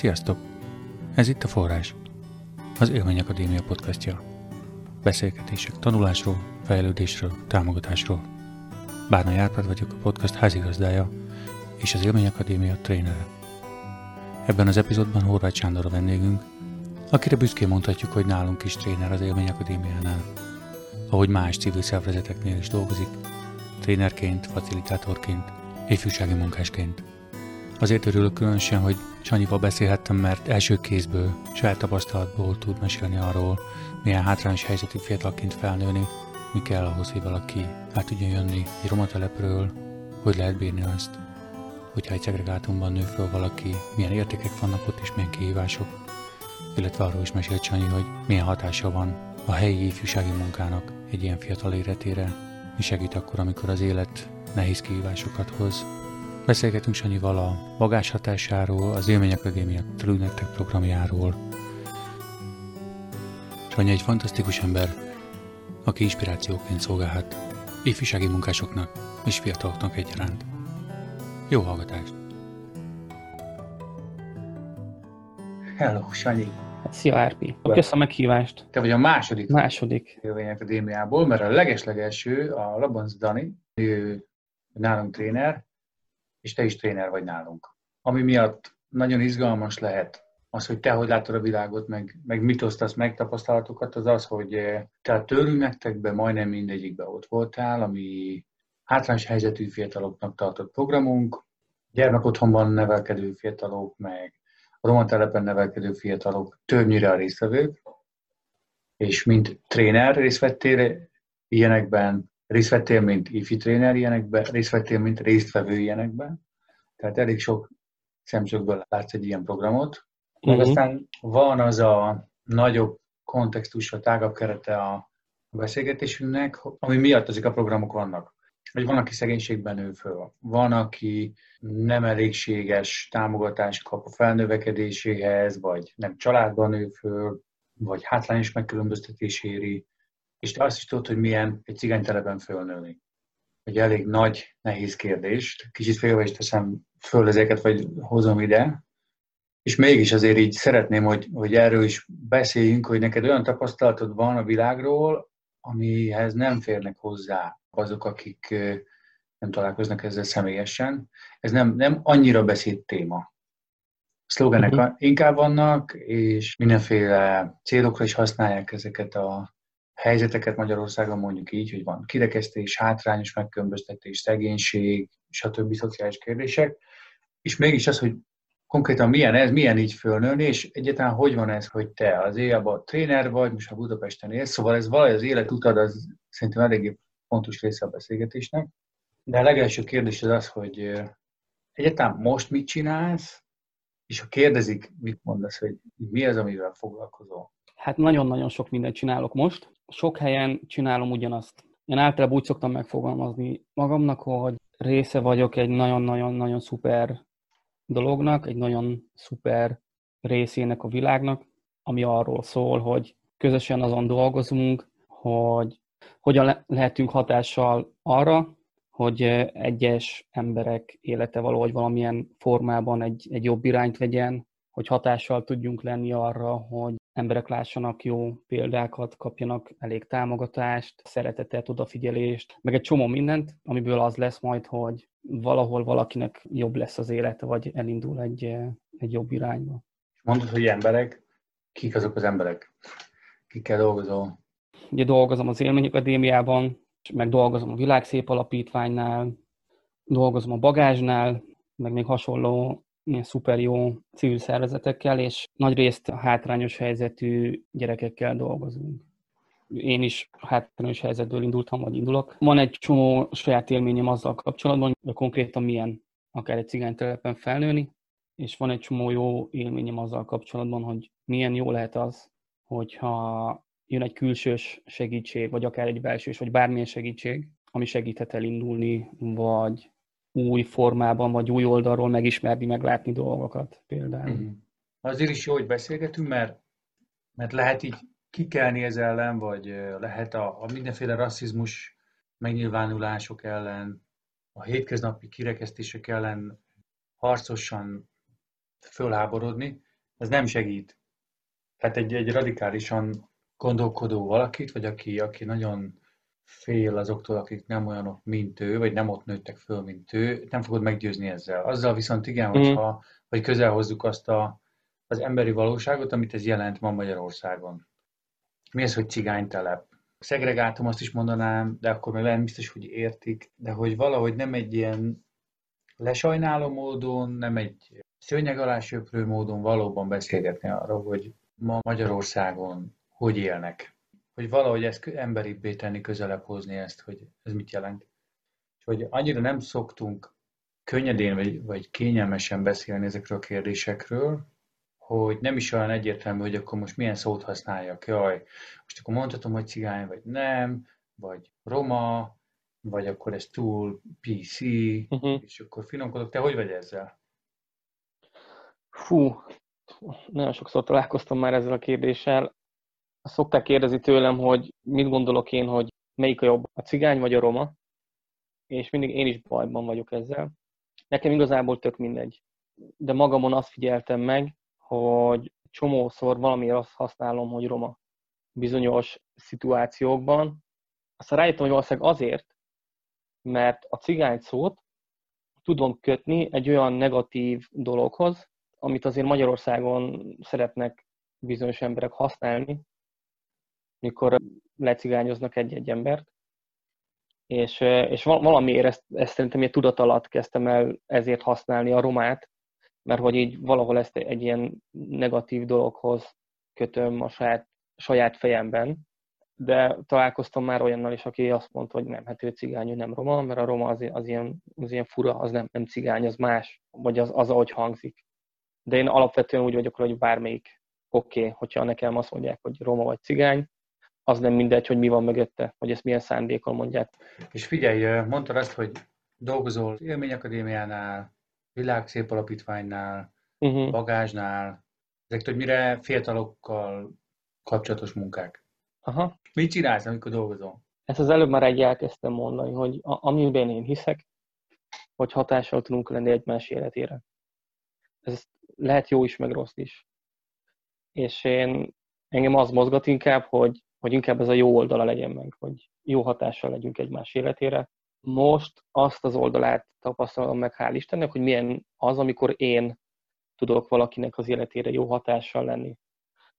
Sziasztok! Ez itt a Forrás, az Élmény Akadémia podcastja. Beszélgetések tanulásról, fejlődésről, támogatásról. Bárna Árpád vagyok, a podcast házigazdája és az Élmény Akadémia trénere. Ebben az epizódban Horváth Sándor a vendégünk, akire büszkén mondhatjuk, hogy nálunk is tréner az Élmény Akadémiánál. Ahogy más civil szervezeteknél is dolgozik, trénerként, facilitátorként, ifjúsági munkásként. Azért örülök különösen, hogy Sanyival beszélhettem, mert első kézből, saját tapasztalatból tud mesélni arról, milyen hátrányos helyzetű fiatalként felnőni, mi kell ahhoz, hogy valaki át tudjon jönni egy roma telepről, hogy lehet bírni azt, hogyha egy szegregátumban nő föl valaki, milyen értékek vannak ott és milyen kihívások, illetve arról is mesélt Sanyi, hogy milyen hatása van a helyi ifjúsági munkának egy ilyen fiatal életére, mi segít akkor, amikor az élet nehéz kihívásokat hoz, Beszélgetünk Sanyival a magás hatásáról, az Élmény Akadémia True programjáról. Sanyi egy fantasztikus ember, aki inspirációként szolgálhat ifjúsági munkásoknak és fiataloknak egyaránt. Jó hallgatást! Hello, Sanyi! Szia, Árpi! Köszönöm a meghívást. Te vagy a második. Második. Élmény Akadémiából, mert a legeslegelső, a Labanc Dani, ő nálunk tréner, és te is tréner vagy nálunk. Ami miatt nagyon izgalmas lehet az, hogy te hogy látod a világot, meg, meg mit osztasz meg tapasztalatokat, az az, hogy eh, te tőlünk nektekben majdnem mindegyikben ott voltál, ami hátrányos helyzetű fiataloknak tartott programunk, gyermekotthonban nevelkedő fiatalok, meg a romatelepen nevelkedő fiatalok többnyire a résztvevők, és mint tréner részt vettél ilyenekben, részt vettél, mint ifi tréner ilyenekben, részt vettél, mint résztvevő ilyenekben. Tehát elég sok szemszögből látsz egy ilyen programot. Meg uh-huh. aztán van az a nagyobb kontextus, a tágabb kerete a beszélgetésünknek, ami miatt ezek a programok vannak. Hogy van, aki szegénységben nő föl, van, aki nem elégséges támogatást kap a felnövekedéséhez, vagy nem családban nő föl, vagy hátrányos megkülönböztetés éri, és te azt is tudod, hogy milyen egy cigánytelepen fölnőni. Egy elég nagy, nehéz kérdés. Kicsit félve is teszem föl ezeket, vagy hozom ide. És mégis azért így szeretném, hogy, hogy erről is beszéljünk, hogy neked olyan tapasztalatod van a világról, amihez nem férnek hozzá azok, akik nem találkoznak ezzel személyesen. Ez nem, nem annyira beszéd téma. Szlogenek uh-huh. inkább vannak, és mindenféle célokra is használják ezeket a helyzeteket Magyarországon mondjuk így, hogy van kirekesztés, hátrányos megkülönböztetés, szegénység, stb. szociális kérdések, és mégis az, hogy konkrétan milyen ez, milyen így fölnőni, és egyáltalán hogy van ez, hogy te az éjjában tréner vagy, most a Budapesten élsz, szóval ez valahogy az életutad, az szerintem eléggé fontos része a beszélgetésnek. De a legelső kérdés az az, hogy egyáltalán most mit csinálsz, és ha kérdezik, mit mondasz, hogy mi az, amivel foglalkozol? Hát nagyon-nagyon sok mindent csinálok most sok helyen csinálom ugyanazt. Én általában úgy szoktam megfogalmazni magamnak, hogy része vagyok egy nagyon-nagyon-nagyon szuper dolognak, egy nagyon szuper részének a világnak, ami arról szól, hogy közösen azon dolgozunk, hogy hogyan lehetünk hatással arra, hogy egyes emberek élete valahogy valamilyen formában egy, egy jobb irányt vegyen, hogy hatással tudjunk lenni arra, hogy emberek lássanak jó példákat, kapjanak elég támogatást, szeretetet, odafigyelést, meg egy csomó mindent, amiből az lesz majd, hogy valahol valakinek jobb lesz az élete, vagy elindul egy, egy jobb irányba. Mondod, hogy emberek, kik azok az emberek? Kikkel dolgozol? Ugye dolgozom az Élmény Akadémiában, meg dolgozom a Világszép Alapítványnál, dolgozom a Bagázsnál, meg még hasonló ilyen szuper jó civil szervezetekkel, és nagy részt hátrányos helyzetű gyerekekkel dolgozunk. Én is hátrányos helyzetből indultam, vagy indulok. Van egy csomó saját élményem azzal kapcsolatban, hogy konkrétan milyen akár egy cigánytelepen felnőni, és van egy csomó jó élményem azzal kapcsolatban, hogy milyen jó lehet az, hogyha jön egy külsős segítség, vagy akár egy belsős, vagy bármilyen segítség, ami segíthet elindulni, vagy új formában, vagy új oldalról megismerni, meglátni dolgokat például. Mm. Azért is jó, hogy beszélgetünk, mert, mert lehet így kikelni ez ellen, vagy lehet a, a mindenféle rasszizmus megnyilvánulások ellen, a hétköznapi kirekesztések ellen harcosan fölháborodni, ez nem segít. Tehát egy, egy radikálisan gondolkodó valakit, vagy aki, aki nagyon fél azoktól, akik nem olyanok, mint ő, vagy nem ott nőttek föl, mint ő, nem fogod meggyőzni ezzel. Azzal viszont igen, mm. hogyha vagy közel hozzuk azt a, az emberi valóságot, amit ez jelent ma Magyarországon. Mi az, hogy cigánytelep? Szegregátum azt is mondanám, de akkor még nem biztos, hogy értik, de hogy valahogy nem egy ilyen lesajnáló módon, nem egy szőnyeg alá söprő módon valóban beszélgetni arról, hogy ma Magyarországon hogy élnek. Hogy valahogy ezt emberibbé tenni, közelebb hozni ezt, hogy ez mit jelent. És hogy annyira nem szoktunk könnyedén vagy, vagy kényelmesen beszélni ezekről a kérdésekről, hogy nem is olyan egyértelmű, hogy akkor most milyen szót használjak. Jaj, most akkor mondhatom, hogy cigány, vagy nem, vagy roma, vagy akkor ez túl PC, uh-huh. és akkor finomkodok. Te hogy vagy ezzel? Fú, nagyon sokszor találkoztam már ezzel a kérdéssel. Szokták kérdezni tőlem, hogy mit gondolok én, hogy melyik a jobb, a cigány vagy a roma, és mindig én is bajban vagyok ezzel. Nekem igazából tök mindegy. De magamon azt figyeltem meg, hogy csomószor valamiért azt használom, hogy roma bizonyos szituációkban. Aztán rájöttem, hogy valószínűleg azért, mert a cigány szót tudom kötni egy olyan negatív dologhoz, amit azért Magyarországon szeretnek bizonyos emberek használni, mikor lecigányoznak egy-egy embert. És, és valamiért ezt, ezt szerintem ilyen tudat alatt kezdtem el ezért használni a romát, mert hogy így valahol ezt egy ilyen negatív dologhoz kötöm a saját, saját fejemben, de találkoztam már olyannal is, aki azt mondta, hogy nem, hát ő cigány, ő nem roma, mert a roma az, az, ilyen, az ilyen fura, az nem, nem cigány, az más, vagy az, az ahogy hangzik. De én alapvetően úgy vagyok, hogy bármelyik oké, okay, hogyha nekem azt mondják, hogy roma vagy cigány, az nem mindegy, hogy mi van mögötte, hogy ezt milyen szándékkal mondják. És figyelj, mondtad azt, hogy dolgozol élményakadémiánál, világszép alapítványnál, uh-huh. bagázsnál, ezek hogy mire fiatalokkal kapcsolatos munkák. Aha. Mit csinálsz, amikor dolgozol? Ezt az előbb már egy elkezdtem mondani, hogy a, amiben én hiszek, hogy hatással tudunk lenni egymás életére. Ez lehet jó is, meg rossz is. És én, engem az mozgat inkább, hogy, hogy inkább ez a jó oldala legyen meg, hogy jó hatással legyünk egymás életére. Most azt az oldalát tapasztalom meg, hál' Istennek, hogy milyen az, amikor én tudok valakinek az életére jó hatással lenni.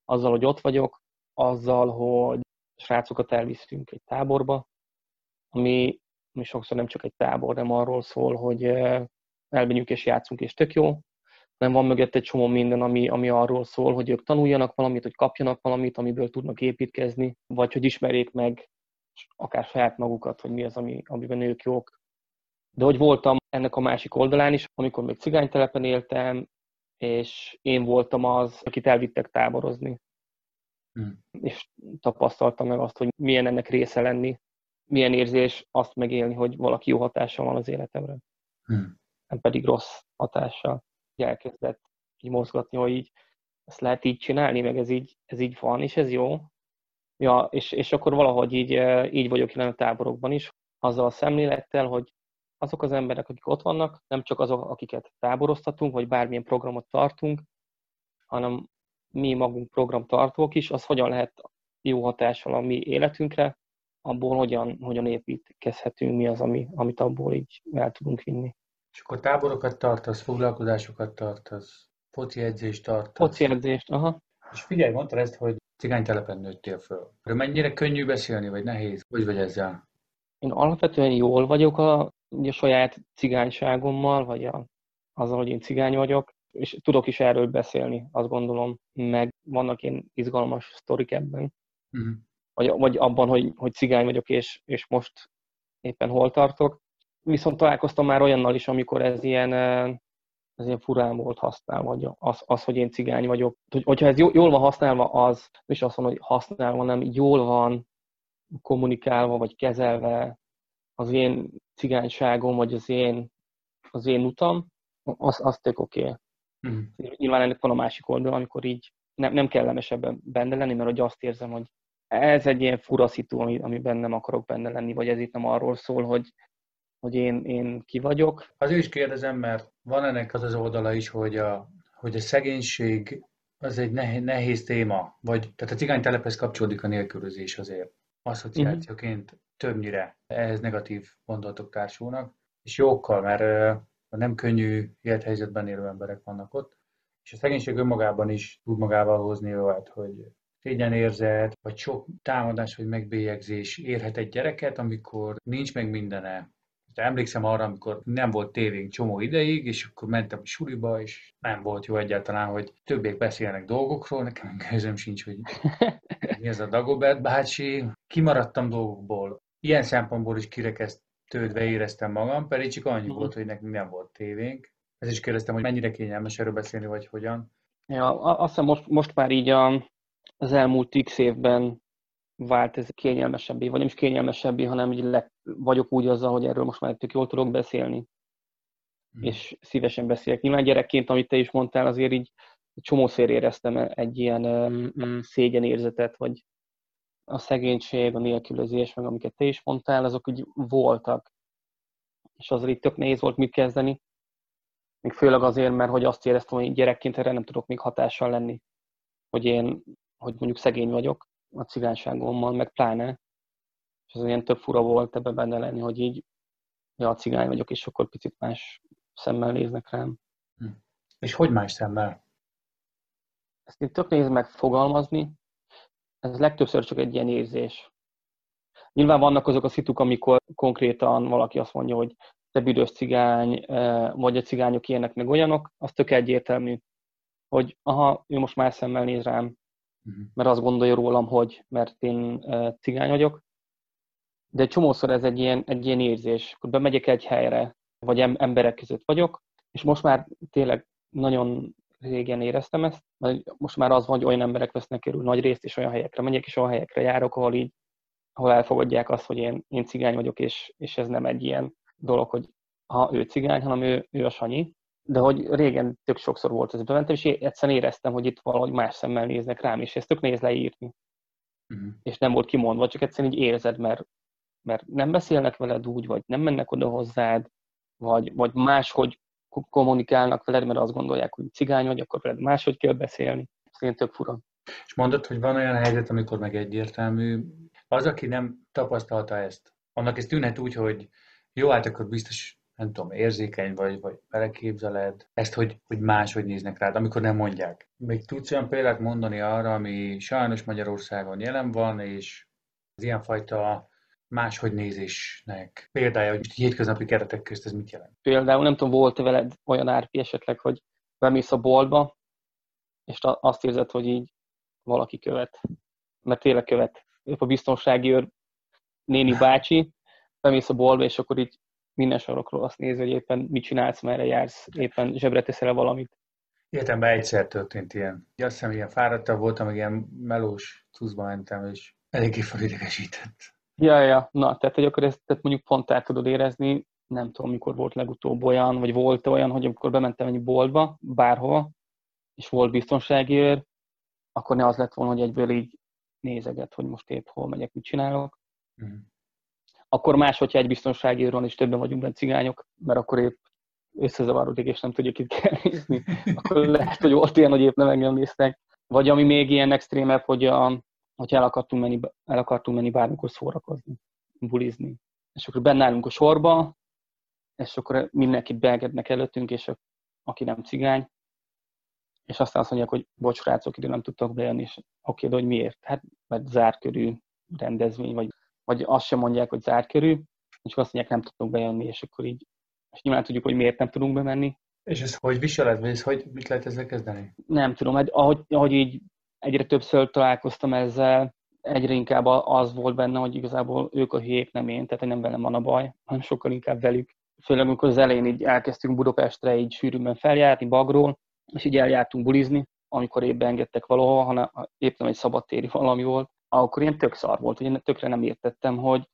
Azzal, hogy ott vagyok, azzal, hogy srácokat elvisztünk egy táborba, ami, ami sokszor nem csak egy tábor, nem arról szól, hogy eh, elmegyünk és játszunk, és tök jó, nem van mögött egy csomó minden, ami, ami arról szól, hogy ők tanuljanak valamit, hogy kapjanak valamit, amiből tudnak építkezni, vagy hogy ismerjék meg akár saját magukat, hogy mi az, ami, amiben ők jók. De hogy voltam ennek a másik oldalán is, amikor még cigánytelepen éltem, és én voltam az, akit elvittek táborozni. Hmm. És tapasztaltam meg azt, hogy milyen ennek része lenni, milyen érzés azt megélni, hogy valaki jó hatással van az életemre. Hmm. Nem pedig rossz hatással. Elkezdett így mozgatni, hogy így ezt lehet így csinálni, meg ez így, ez így van, és ez jó. Ja, és, és akkor valahogy így, eh, így vagyok jelen a táborokban is, azzal a szemlélettel, hogy azok az emberek, akik ott vannak, nem csak azok, akiket táboroztatunk, vagy bármilyen programot tartunk, hanem mi magunk programtartók is, az hogyan lehet jó hatással a mi életünkre, abból hogyan, hogyan építkezhetünk, mi az, ami, amit abból így el tudunk vinni. És akkor táborokat tartasz, foglalkozásokat tartasz, foci edzést tartasz. Foci edzést, aha. És figyelj, mondtad ezt, hogy cigánytelepen nőttél föl. De mennyire könnyű beszélni, vagy nehéz? Hogy vagy ezzel? Én alapvetően jól vagyok a, a saját cigányságommal, vagy a, azzal, hogy én cigány vagyok és tudok is erről beszélni, azt gondolom, meg vannak ilyen izgalmas sztorik ebben. Uh-huh. Vagy, vagy abban, hogy, hogy cigány vagyok, és, és most éppen hol tartok. Viszont találkoztam már olyannal is, amikor ez ilyen, ez ilyen furán volt használva, vagy az, az, hogy én cigány vagyok. Hogy, hogyha ez jól van használva, az, és azt mondom, hogy használva, hanem jól van kommunikálva, vagy kezelve az én cigányságom, vagy az én, az én utam, az, az tök oké. Okay. Mm. Nyilván ennek van a másik oldal, amikor így nem, nem kellemesebben benne lenni, mert hogy azt érzem, hogy ez egy ilyen fura szitu, amiben nem akarok benne lenni, vagy ez itt nem arról szól, hogy, hogy én, én ki vagyok. Azért is kérdezem, mert van ennek az az oldala is, hogy a, hogy a szegénység az egy nehéz, nehéz téma, vagy tehát a cigány telephez kapcsolódik a nélkülözés azért. Asszociációként többnyire ehhez negatív gondolatok társulnak, és jókkal, mert nem könnyű élethelyzetben élő emberek vannak ott, és a szegénység önmagában is tud magával hozni olyat, hogy szégyenérzet, vagy sok támadás, vagy megbélyegzés érhet egy gyereket, amikor nincs meg mindene. De emlékszem arra, amikor nem volt tévénk csomó ideig, és akkor mentem a suliba, és nem volt jó egyáltalán, hogy többek beszélnek dolgokról, nekem közöm sincs, hogy mi ez a Dagobert bácsi. Kimaradtam dolgokból. Ilyen szempontból is kirekesztődve éreztem magam, pedig csak annyi uh-huh. volt, hogy nekünk nem volt tévénk. Ez is kérdeztem, hogy mennyire kényelmes erről beszélni, vagy hogyan. Ja, azt hiszem most, most már így a, az elmúlt x évben vált ez kényelmesebbé, vagy nem is kényelmesebbé, hanem így le, vagyok úgy azzal, hogy erről most már tök jól tudok beszélni. Hmm. És szívesen beszélek. Nyilván gyerekként, amit te is mondtál, azért így csomószor éreztem egy ilyen um, szégyenérzetet, vagy a szegénység, a nélkülözés, meg amiket te is mondtál, azok úgy voltak. És azért itt tök nehéz volt mit kezdeni. Még főleg azért, mert hogy azt éreztem, hogy gyerekként erre nem tudok még hatással lenni. Hogy én, hogy mondjuk szegény vagyok a cigányságommal, meg pláne. És az ilyen több fura volt ebbe benne lenni, hogy így, ja, a cigány vagyok, és akkor picit más szemmel néznek rám. Hm. És hogy más szemmel? Ezt itt tök nehéz megfogalmazni. Ez legtöbbször csak egy ilyen érzés. Nyilván vannak azok a szituk, amikor konkrétan valaki azt mondja, hogy te büdös cigány, vagy a cigányok ilyenek, meg olyanok, az tök egyértelmű, hogy aha, ő most más szemmel néz rám, uh-huh. mert azt gondolja rólam, hogy mert én cigány vagyok. De csomószor ez egy ilyen, egy ilyen érzés, akkor bemegyek egy helyre, vagy emberek között vagyok, és most már tényleg nagyon régen éreztem ezt, mert most már az van, hogy olyan emberek vesznek körül nagy részt, és olyan helyekre megyek, és olyan helyekre járok, ahol így ahol elfogadják azt, hogy én, én cigány vagyok, és, és ez nem egy ilyen dolog, hogy ha ő cigány, hanem ő, ő a Sanyi. De hogy régen tök sokszor volt ez bementem, és egyszerűen éreztem, hogy itt valahogy más szemmel néznek rám, és ezt tök néz leírni. Uh-huh. És nem volt kimondva, csak egyszerűen így érzed, mert, mert nem beszélnek veled úgy, vagy nem mennek oda hozzád, vagy, vagy máshogy kommunikálnak veled, mert azt gondolják, hogy cigány vagy, akkor veled máshogy kell beszélni. Ez tök fura. És mondod, hogy van olyan helyzet, amikor meg egyértelmű, az, aki nem tapasztalta ezt, annak ez tűnhet úgy, hogy jó, hát akkor biztos, nem tudom, érzékeny vagy, vagy beleképzeled ezt, hogy, hogy máshogy néznek rád, amikor nem mondják. Még tudsz olyan példát mondani arra, ami sajnos Magyarországon jelen van, és az ilyenfajta máshogy nézésnek példája, hogy hétköznapi keretek közt ez mit jelent? Például nem tudom, volt-e veled olyan árpi esetleg, hogy bemész a boltba, és azt érzed, hogy így valaki követ. Mert tényleg követ. Épp a biztonsági őr néni bácsi, bemész a boltba, és akkor így minden sarokról azt nézi, hogy éppen mit csinálsz, merre jársz, éppen zsebre teszel valamit. Életemben egyszer történt ilyen. Azt hiszem, ilyen fáradtabb voltam, meg ilyen melós cuszba mentem, és eléggé felidegesített. Ja, ja, na, tehát, hogy akkor ezt tehát mondjuk pont el tudod érezni, nem tudom, mikor volt legutóbb olyan, vagy volt olyan, hogy amikor bementem egy boltba, bárhova, és volt biztonsági őr, akkor ne az lett volna, hogy egyből így nézeget, hogy most épp hol megyek, mit csinálok. Mm akkor más, hogyha egy biztonsági őr van, és többen vagyunk benne cigányok, mert akkor épp összezavarodik, és nem tudjuk itt kell nézni. Akkor lehet, hogy volt ilyen, hogy épp nem engem néztek. Vagy ami még ilyen extrémebb, hogy, a, hogy el, akartunk menni, el akartunk menni bármikor szórakozni, bulizni. És akkor benne állunk a sorba, és akkor mindenkit beengednek előttünk, és a, aki nem cigány, és aztán azt mondják, hogy bocs, srácok, ide nem tudtak bejönni, és oké, de hogy miért? Hát, mert zárkörű rendezvény, vagy vagy azt sem mondják, hogy zárt körül, és azt mondják, nem tudunk bejönni, és akkor így, és nyilván tudjuk, hogy miért nem tudunk bemenni. És ez hogy viseled, vagy ez hogy, mit lehet ezzel kezdeni? Nem tudom, ahogy, ahogy így egyre többször találkoztam ezzel, egyre inkább az volt benne, hogy igazából ők a hülyék, nem én, tehát nem velem van a baj, hanem sokkal inkább velük. Főleg amikor az elején így elkezdtünk Budapestre így sűrűben feljárni, bagról, és így eljártunk bulizni, amikor épp beengedtek valahol, hanem épp nem egy szabadtéri valami volt, akkor ilyen tök szar volt, hogy én tökre nem értettem, hogy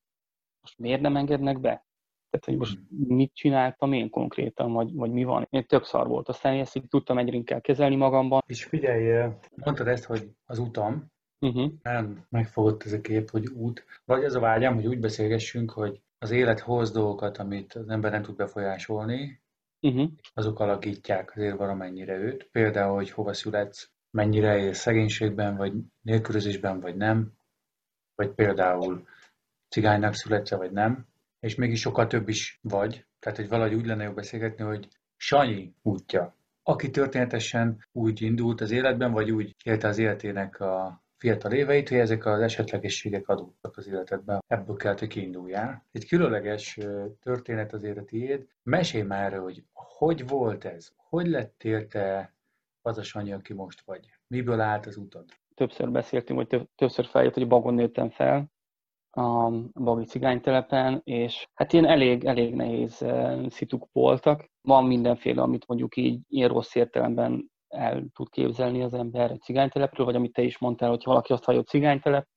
most miért nem engednek be? Tehát, hogy most mit csináltam én konkrétan, vagy, vagy mi van. Én tök szar volt. Aztán ezt így tudtam egyre inkább kezelni magamban. És figyelj, mondtad ezt, hogy az utam, uh-huh. nem megfogott ez a kép, hogy út. Vagy az a vágyam, hogy úgy beszélgessünk, hogy az élet hoz dolgokat, amit az ember nem tud befolyásolni, uh-huh. azok alakítják azért valamennyire őt. Például, hogy hova születsz, mennyire él szegénységben, vagy nélkülözésben, vagy nem, vagy például cigánynak születve, vagy nem, és mégis sokkal több is vagy, tehát hogy valahogy úgy lenne jó beszélgetni, hogy Sanyi útja, aki történetesen úgy indult az életben, vagy úgy élte az életének a fiatal éveit, hogy ezek az esetlegességek adódtak az életedben, ebből kell, hogy kiinduljál. Egy különleges történet azért a tiéd. Mesélj már hogy hogy volt ez? Hogy lettél te az a Sanyi, aki most vagy? Miből állt az utad? Többször beszéltünk, hogy többször feljött, hogy Bagon nőttem fel, a Bagi cigánytelepen, és hát ilyen elég, elég nehéz szituk voltak. Van mindenféle, amit mondjuk így ilyen rossz értelemben el tud képzelni az ember egy cigánytelepről, vagy amit te is mondtál, hogy valaki azt hallja, cigánytelep,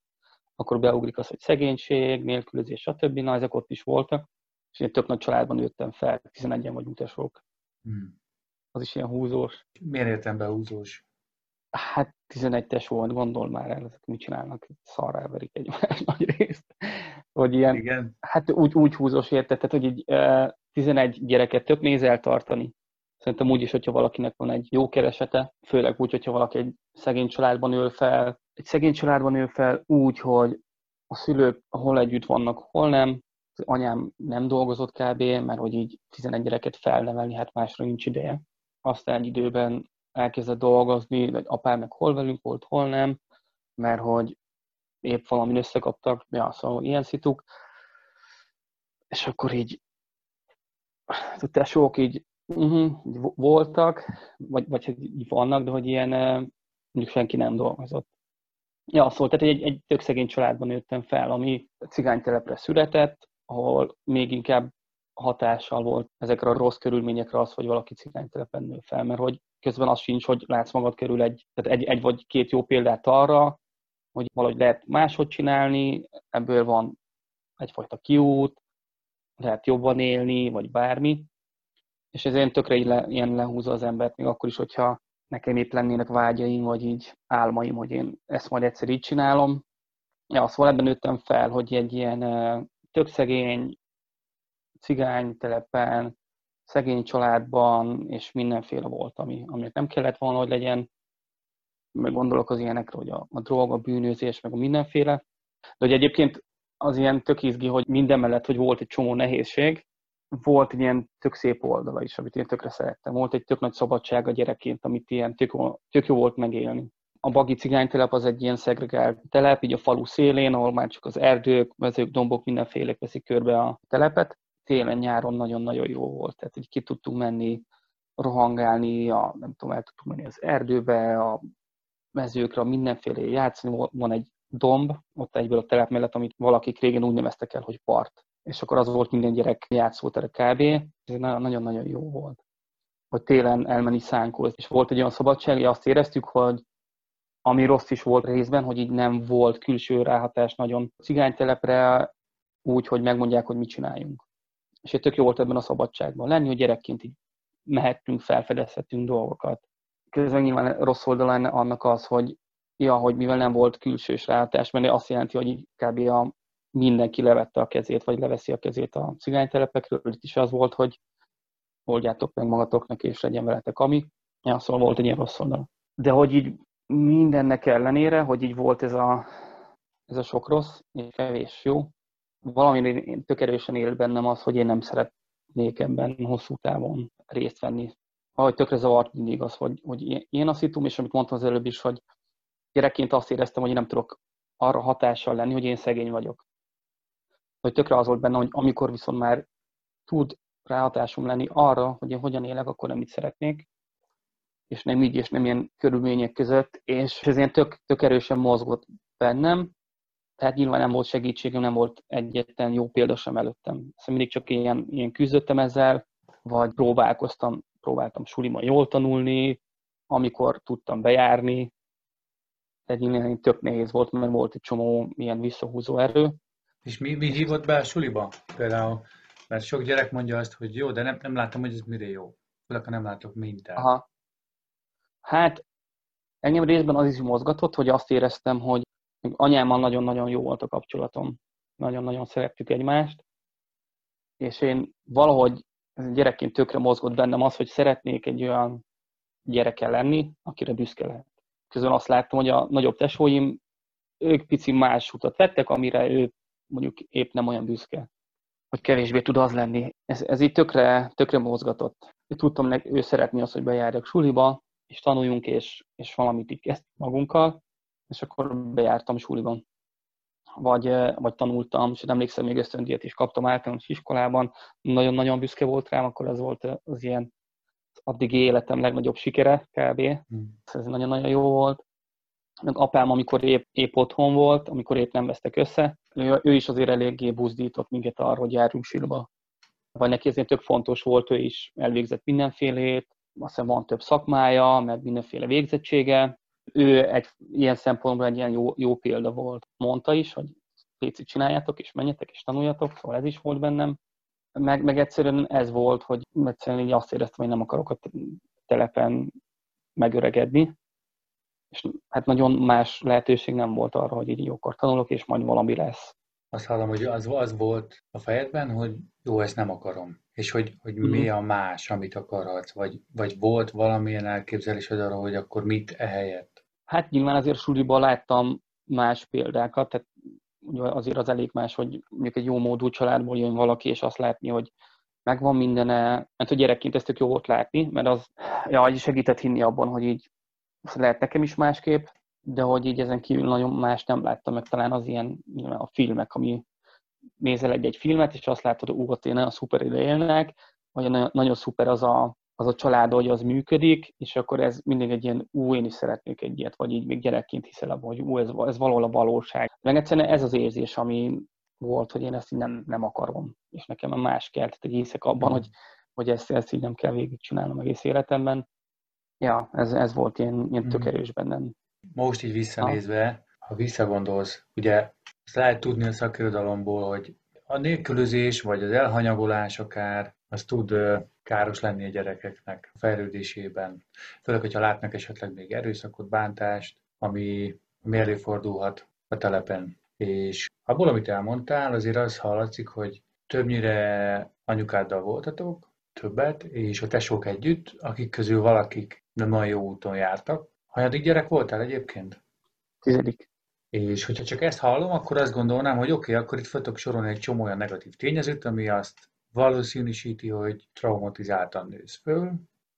akkor beugrik az, hogy szegénység, nélkülözés, stb. Na, ezek ott is voltak, és én tök nagy családban nőttem fel, 11-en vagy utasok. Hmm. Az is ilyen húzós. Miért értem be húzós? Hát 11-es volt, gondol már el, ezek mit csinálnak, szarra elverik egymást nagy részt. Hogy ilyen, Igen. hát úgy, úgy húzós érted, tehát hogy így, 11 gyereket tök néz eltartani. Szerintem úgy is, hogyha valakinek van egy jó keresete, főleg úgy, hogyha valaki egy szegény családban ül fel, egy szegény családban ül fel úgy, hogy a szülők hol együtt vannak, hol nem. Az anyám nem dolgozott kb., mert hogy így 11 gyereket felnevelni, hát másra nincs ideje. Aztán időben elkezdett dolgozni, vagy apám meg hol velünk volt, hol nem, mert hogy épp valamin összekaptak, ja, szóval ilyen szituk. És akkor így a tesók így uh-huh, voltak, vagy, vagy hát így vannak, de hogy ilyen mondjuk senki nem dolgozott. Ja, szóval tehát egy, egy tök szegény családban nőttem fel, ami cigánytelepre született, ahol még inkább hatással volt ezekre a rossz körülményekre az, hogy valaki cigánytelepen nő fel, mert hogy közben az sincs, hogy látsz magad körül egy, tehát egy, egy vagy két jó példát arra, hogy valahogy lehet máshogy csinálni, ebből van egyfajta kiút, lehet jobban élni, vagy bármi, és ez ilyen tökre le, ilyen lehúzza az embert, még akkor is, hogyha nekem épp lennének vágyaim, vagy így álmaim, hogy én ezt majd egyszer így csinálom. Ja, szóval ebben nőttem fel, hogy egy ilyen tök szegény, cigány telepen, szegény családban, és mindenféle volt, ami, amit nem kellett volna, hogy legyen. Meg gondolok az ilyenekre, hogy a, a drog, a bűnözés, meg a mindenféle. De hogy egyébként az ilyen tök izgi, hogy minden mellett, hogy volt egy csomó nehézség, volt egy ilyen tök szép oldala is, amit én tökre szerettem. Volt egy tök nagy szabadság a gyerekként, amit ilyen tök, tök jó volt megélni. A Bagi cigánytelep az egy ilyen szegregált telep, így a falu szélén, ahol már csak az erdők, mezők, dombok, mindenféle veszik körbe a telepet. Télen-nyáron nagyon-nagyon jó volt, tehát hogy ki tudtunk menni, rohangálni, a, nem tudom, el tudtunk menni az erdőbe, a mezőkre, mindenféle játszani. Van egy domb, ott egyből a telep mellett, amit valakik régen úgy neveztek el, hogy part és akkor az volt minden gyerek játszótere kb. Ez nagyon-nagyon jó volt. Hogy télen elmenni szánkozni, és volt egy olyan szabadság, hogy azt éreztük, hogy ami rossz is volt részben, hogy így nem volt külső ráhatás nagyon cigánytelepre, úgy, hogy megmondják, hogy mit csináljunk. És egy tök jó volt ebben a szabadságban lenni, hogy gyerekként így mehettünk, felfedezhetünk dolgokat. Közben nyilván rossz oldalán annak az, hogy ja, hogy mivel nem volt külsős ráhatás, mert azt jelenti, hogy kb. a mindenki levette a kezét, vagy leveszi a kezét a cigánytelepekről. Itt is az volt, hogy oldjátok meg magatoknak, és legyen veletek ami. Ja, szóval volt egy ilyen rossz oldal. De hogy így mindennek ellenére, hogy így volt ez a, ez a sok rossz, és kevés jó, valami én tök erősen él bennem az, hogy én nem szeretnék ebben hosszú távon részt venni. Ahogy tökre zavart mindig az, hogy, hogy én a szitum, és amit mondtam az előbb is, hogy gyerekként azt éreztem, hogy én nem tudok arra hatással lenni, hogy én szegény vagyok hogy tökre az volt benne, hogy amikor viszont már tud ráhatásom lenni arra, hogy én hogyan élek, akkor nem mit szeretnék, és nem így, és nem ilyen körülmények között, és ez ilyen tök, tök erősen mozgott bennem, tehát nyilván nem volt segítségem, nem volt egyetlen jó példa sem előttem. Szóval mindig csak ilyen, ilyen küzdöttem ezzel, vagy próbálkoztam, próbáltam suliban jól tanulni, amikor tudtam bejárni, nyilván tök nehéz volt, mert volt egy csomó ilyen visszahúzó erő, és mi, mi hívott be a suliba? Például, mert sok gyerek mondja azt, hogy jó, de nem, nem látom, hogy ez mire jó. Főleg, ha nem látok mintát. Aha. Hát engem részben az is mozgatott, hogy azt éreztem, hogy anyámmal nagyon-nagyon jó volt a kapcsolatom. Nagyon-nagyon szerettük egymást. És én valahogy gyerekként tökre mozgott bennem az, hogy szeretnék egy olyan gyereke lenni, akire büszke lehet. közben azt láttam, hogy a nagyobb tesóim, ők pici más utat vettek, amire ő mondjuk épp nem olyan büszke, hogy kevésbé tud az lenni. Ez, ez így tökre, tökre mozgatott. Tudtam, hogy ő szeretni azt, hogy bejárjak suliba, és tanuljunk, és, és valamit így kezdtük magunkkal, és akkor bejártam suliban. Vagy, vagy tanultam, és emlékszem, még ösztöndíjat is kaptam általános iskolában, nagyon-nagyon büszke volt rám, akkor ez volt az ilyen addigi életem legnagyobb sikere kb. Hmm. Ez nagyon-nagyon jó volt. Meg apám, amikor épp, épp otthon volt, amikor épp nem vesztek össze, ő, ő is azért eléggé buzdított minket arra, hogy járjunk silba. Vagy neki ezért tök fontos volt, ő is elvégzett mindenfélét, azt hiszem van több szakmája, meg mindenféle végzettsége. Ő egy ilyen szempontból egy ilyen jó, jó példa volt. Mondta is, hogy picit csináljátok, és menjetek, és tanuljatok, szóval ez is volt bennem. Meg, meg egyszerűen ez volt, hogy egyszerűen így azt éreztem, hogy nem akarok a telepen megöregedni, és hát nagyon más lehetőség nem volt arra, hogy így jókor tanulok, és majd valami lesz. Azt hallom, hogy az, az volt a fejedben, hogy jó, ezt nem akarom. És hogy, hogy mm-hmm. mi a más, amit akarhatsz, vagy, vagy volt valamilyen elképzelésed arra, hogy akkor mit ehelyett? Hát nyilván azért suliban láttam más példákat, tehát azért az elég más, hogy mondjuk egy jó módú családból jön valaki, és azt látni, hogy megvan mindene, mert hogy gyerekként ezt tök jó volt látni, mert az ja, segített hinni abban, hogy így lehet nekem is másképp, de hogy így ezen kívül nagyon más nem láttam meg, talán az ilyen a filmek, ami nézel egy-egy filmet, és azt látod, hogy ú, ott nagyon szuper ide élnek, vagy nagyon, nagyon szuper az a, az a család, hogy az működik, és akkor ez mindig egy ilyen, ú, én is szeretnék egy ilyet, vagy így még gyerekként hiszel abban, hogy ú, ez, ez valahol a valóság. Meg egyszerűen ez az érzés, ami volt, hogy én ezt így nem, nem akarom, és nekem más kell, tehát hiszek abban, hogy, hogy ezt, ezt így nem kell végigcsinálnom egész életemben. Ja, ez, ez volt ilyen, ilyen tök mhm. erős bennem. Most így visszanézve, ha visszagondolsz, ugye azt lehet tudni a szakirodalomból, hogy a nélkülözés, vagy az elhanyagolás akár, az tud káros lenni a gyerekeknek a fejlődésében. Főleg, hogyha látnak esetleg még erőszakot, bántást, ami, ami előfordulhat a telepen. És abból, amit elmondtál, azért az hallatszik, hogy többnyire anyukáddal voltatok, többet, és a tesók együtt, akik közül valakik nem olyan jó úton jártak. Hanyadik gyerek voltál egyébként? Tizedik. És hogyha csak ezt hallom, akkor azt gondolnám, hogy oké, okay, akkor itt fel sorolni egy csomó olyan negatív tényezőt, ami azt valószínűsíti, hogy traumatizáltan nősz föl,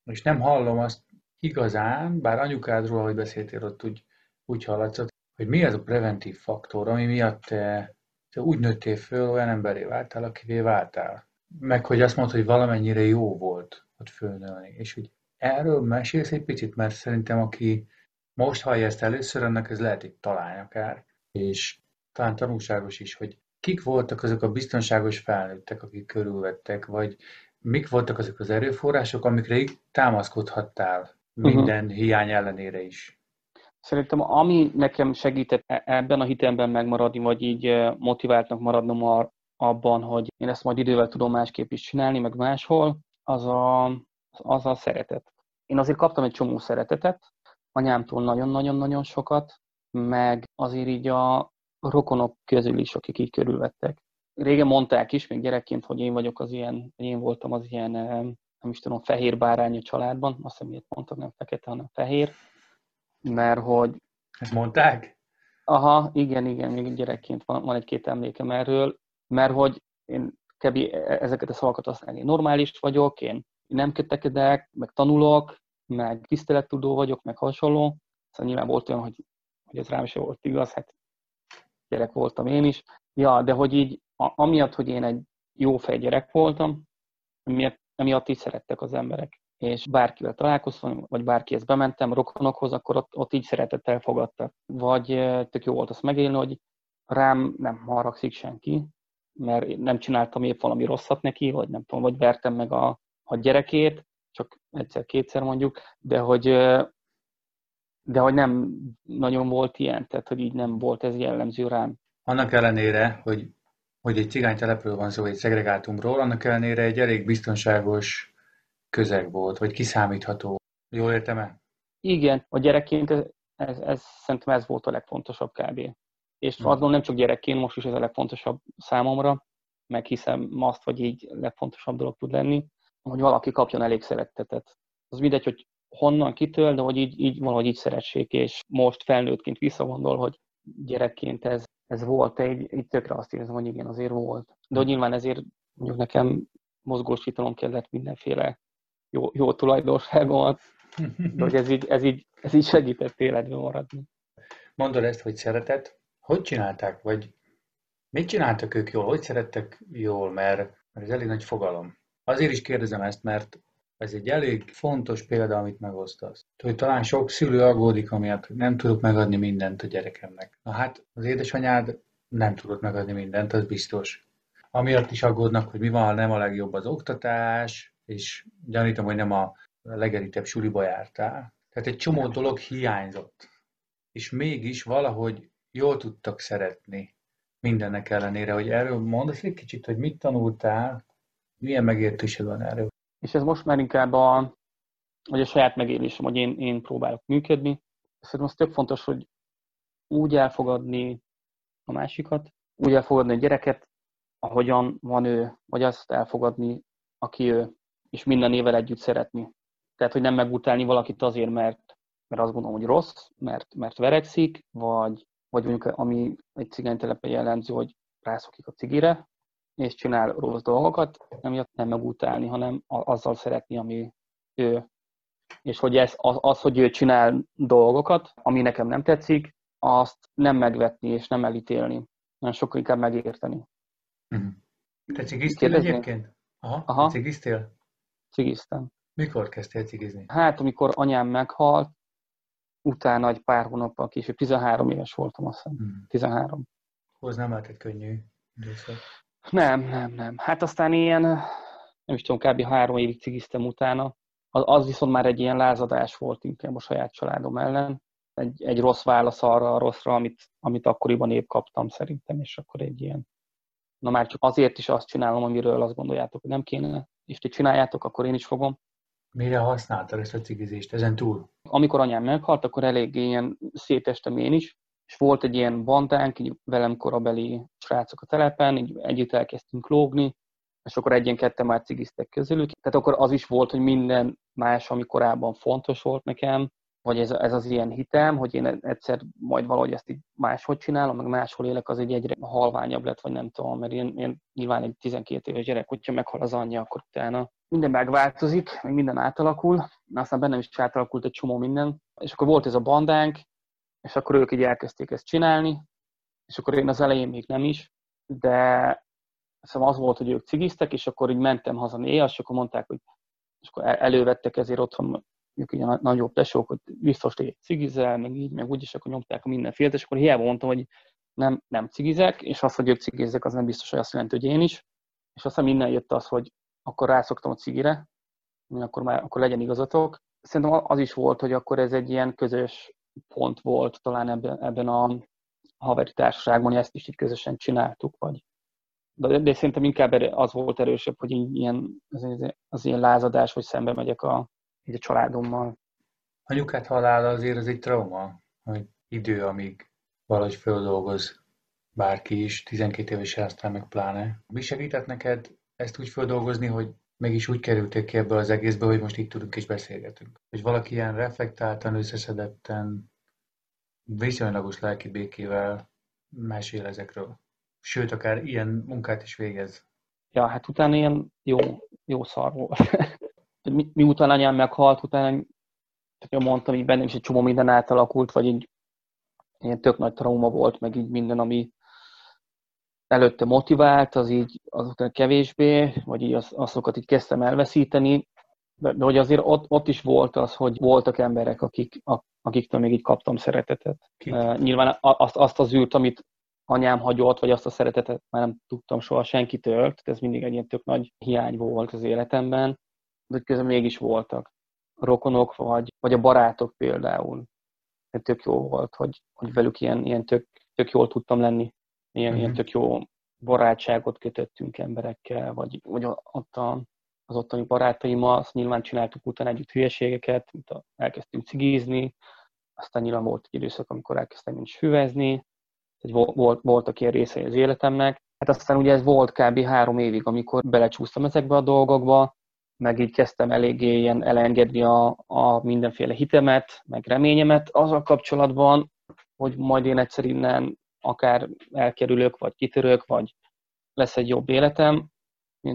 és nem hallom azt igazán, bár anyukádról, ahogy beszéltél, ott úgy, úgy hallatszott, hogy mi az a preventív faktor, ami miatt te, te úgy nőttél föl, olyan emberé váltál, akivé váltál. Meg hogy azt mondod, hogy valamennyire jó volt ott fölnőni. És hogy erről mesélsz egy picit, mert szerintem aki most hallja ezt először, annak ez lehet egy talán akár, és talán tanulságos is, hogy kik voltak azok a biztonságos felnőttek, akik körülvettek, vagy mik voltak azok az erőforrások, amikre támaszkodhattál minden uh-huh. hiány ellenére is? Szerintem ami nekem segített e- ebben a hitemben megmaradni, vagy így motiváltnak maradnom abban, hogy én ezt majd idővel tudom másképp is csinálni, meg máshol, az a, az a szeretet. Én azért kaptam egy csomó szeretetet, anyámtól nagyon-nagyon-nagyon sokat, meg azért így a rokonok közül is, akik így körülvettek. Régen mondták is, még gyerekként, hogy én vagyok az ilyen, én voltam az ilyen, nem is tudom, fehér bárány a családban, azt hiszem, miért mondtak, nem fekete, hanem fehér, mert hogy... Ezt mondták? Aha, igen, igen, még gyerekként van, van egy-két emlékem erről, mert hogy én kb. ezeket a szavakat használni. Én normális vagyok, én nem kötekedek, meg tanulok, meg tisztelettudó vagyok, meg hasonló. Szóval nyilván volt olyan, hogy, hogy ez rám se volt igaz, hát gyerek voltam én is. Ja, de hogy így, a, amiatt, hogy én egy jó gyerek voltam, emiatt, emiatt így szerettek az emberek. És bárkivel találkoztam, vagy bárkihez bementem, rokonokhoz, akkor ott, ott így szeretettel fogadtak. Vagy tök jó volt azt megélni, hogy rám nem haragszik senki, mert nem csináltam épp valami rosszat neki, vagy nem tudom, vagy vertem meg a, a gyerekét, csak egyszer-kétszer mondjuk, de hogy, de hogy nem nagyon volt ilyen, tehát hogy így nem volt ez jellemző rám. Annak ellenére, hogy, hogy egy cigány telepről van szó, egy szegregátumról, annak ellenére egy elég biztonságos közeg volt, vagy kiszámítható. Jól értem-e? Igen, a gyerekként ez, ez, ez, szerintem ez volt a legfontosabb kb. És hmm. azt gondolom nem csak gyerekként, most is ez a legfontosabb számomra, meg hiszem azt, hogy így legfontosabb dolog tud lenni, hogy valaki kapjon elég szeretetet. Az mindegy, hogy honnan, kitől, de hogy így, így valahogy így szeressék, és most felnőttként visszagondol, hogy gyerekként ez, ez volt, egy, így tökre azt érzem, hogy igen, azért volt. De hogy nyilván ezért mondjuk nekem mozgósítanom kellett mindenféle jó, jó tulajdonságomat, de hogy ez így, ez így, ez így segített életben maradni. Mondod ezt, hogy szeretet. Hogy csinálták, vagy mit csináltak ők jól? Hogy szerettek jól? Mert, mert ez elég nagy fogalom. Azért is kérdezem ezt, mert ez egy elég fontos példa, amit megosztasz. Hogy talán sok szülő aggódik, amiatt nem tudok megadni mindent a gyerekemnek. Na hát, az édesanyád nem tudott megadni mindent, az biztos. Amiatt is aggódnak, hogy mi van, ha nem a legjobb az oktatás, és gyanítom, hogy nem a legerítebb suliba jártál. Tehát egy csomó dolog hiányzott. És mégis valahogy jól tudtak szeretni mindennek ellenére, hogy erről mondasz egy kicsit, hogy mit tanultál, milyen megértésed van erről? És ez most már inkább a, vagy a saját megélésem, hogy én, én próbálok működni. Szerintem az tök fontos, hogy úgy elfogadni a másikat, úgy elfogadni a gyereket, ahogyan van ő, vagy azt elfogadni, aki ő, és minden évvel együtt szeretni. Tehát, hogy nem megutálni valakit azért, mert, mert azt gondolom, hogy rossz, mert, mert verekszik, vagy, vagy mondjuk ami egy cigánytelepen jellemző, hogy rászokik a cigire, és csinál rossz dolgokat, emiatt nem megutálni, hanem azzal szeretni, ami ő. És hogy ez, az, az, hogy ő csinál dolgokat, ami nekem nem tetszik, azt nem megvetni és nem elítélni, hanem sokkal inkább megérteni. Uh-huh. Te cigiztél egyébként? Aha, Aha. cigiztél? Cigiztem. Mikor kezdtél cigizni? Hát, amikor anyám meghalt, utána egy pár hónappal később, 13 éves voltam, azt hiszem. Hmm. 13. Hoz nem lehetett könnyű időszak. Nem, nem, nem. Hát aztán ilyen, nem is tudom, kb. három évig cigiztem utána. Az, az viszont már egy ilyen lázadás volt inkább a saját családom ellen. Egy, egy rossz válasz arra a rosszra, amit, amit akkoriban épp kaptam szerintem, és akkor egy ilyen, na már csak azért is azt csinálom, amiről azt gondoljátok, hogy nem kéne, és ti csináljátok, akkor én is fogom. Mire használtad ezt a cigizést ezen túl? Amikor anyám meghalt, akkor elég ilyen szétestem én is, és volt egy ilyen bandánk, így velem korabeli srácok a telepen, így együtt elkezdtünk lógni, és akkor egyen ketten már cigiztek közülük. Tehát akkor az is volt, hogy minden más, ami korábban fontos volt nekem, vagy ez, ez az ilyen hitem, hogy én egyszer majd valahogy ezt így máshogy csinálom, meg máshol élek, az egy egyre halványabb lett, vagy nem tudom, mert én, én nyilván egy 12 éves gyerek, hogyha meghal az anyja, akkor utána minden megváltozik, meg minden átalakul, aztán bennem is átalakult egy csomó minden, és akkor volt ez a bandánk, és akkor ők így elkezdték ezt csinálni, és akkor én az elején még nem is, de szóval az volt, hogy ők cigiztek, és akkor így mentem haza néha, és akkor mondták, hogy és akkor elővettek ezért otthon ők ugye nagyobb tesók, hogy biztos egy cigizel, meg így, meg úgy, és akkor nyomták a mindenfélet, és akkor hiába mondtam, hogy nem, nem cigizek, és az, hogy ők cigizzek, az nem biztos, hogy azt jelenti, hogy én is. És aztán minden jött az, hogy akkor rászoktam a cigire, akkor már akkor legyen igazatok. Szerintem az is volt, hogy akkor ez egy ilyen közös pont volt talán ebben, ebben a haveri társaságban, hogy ezt is így közösen csináltuk, vagy de, de szerintem inkább az volt erősebb, hogy ilyen, az, az ilyen lázadás, hogy szembe megyek a, így a családommal. Anyukát halála azért az egy trauma, hogy idő, amíg valahogy földolgoz bárki is, 12 éves aztán meg pláne. Mi segített neked ezt úgy földolgozni, hogy mégis úgy kerültél ki ebből az egészből, hogy most itt tudunk és beszélgetünk. Hogy valaki ilyen reflektáltan, összeszedetten, viszonylagos lelki békével mesél ezekről. Sőt, akár ilyen munkát is végez. Ja, hát utána ilyen jó, jó szar volt. mi, miután anyám meghalt, utána tehát mondtam, hogy bennem is egy csomó minden átalakult, vagy így ilyen tök nagy trauma volt, meg így minden, ami előtte motivált, az így azután kevésbé, vagy így az, azokat így kezdtem elveszíteni, de, de hogy azért ott, ott is volt az, hogy voltak emberek, akik, a, akiktől még így kaptam szeretetet. Uh, nyilván azt, azt az űrt, amit anyám hagyott, vagy azt a szeretetet már nem tudtam soha senkitől, ez mindig egy ilyen tök nagy hiány volt az életemben, de közben mégis voltak rokonok, vagy, vagy a barátok például. Tök jó volt, hogy, hogy velük ilyen, ilyen tök, tök jól tudtam lenni. Ilyen, mm-hmm. ilyen mhm. tök jó barátságot kötöttünk emberekkel, vagy, vagy ott a, az ottani barátaimmal, azt nyilván csináltuk utána együtt hülyeségeket, mint a, elkezdtünk cigizni, aztán nyilván volt egy időszak, amikor elkezdtem is hüvezni, tehát volt, voltak ilyen részei az életemnek. Hát aztán ugye ez volt kb. három évig, amikor belecsúsztam ezekbe a dolgokba, meg így kezdtem eléggé ilyen elengedni a, a mindenféle hitemet, meg reményemet azzal kapcsolatban, hogy majd én egyszer innen akár elkerülök, vagy kitörök, vagy lesz egy jobb életem.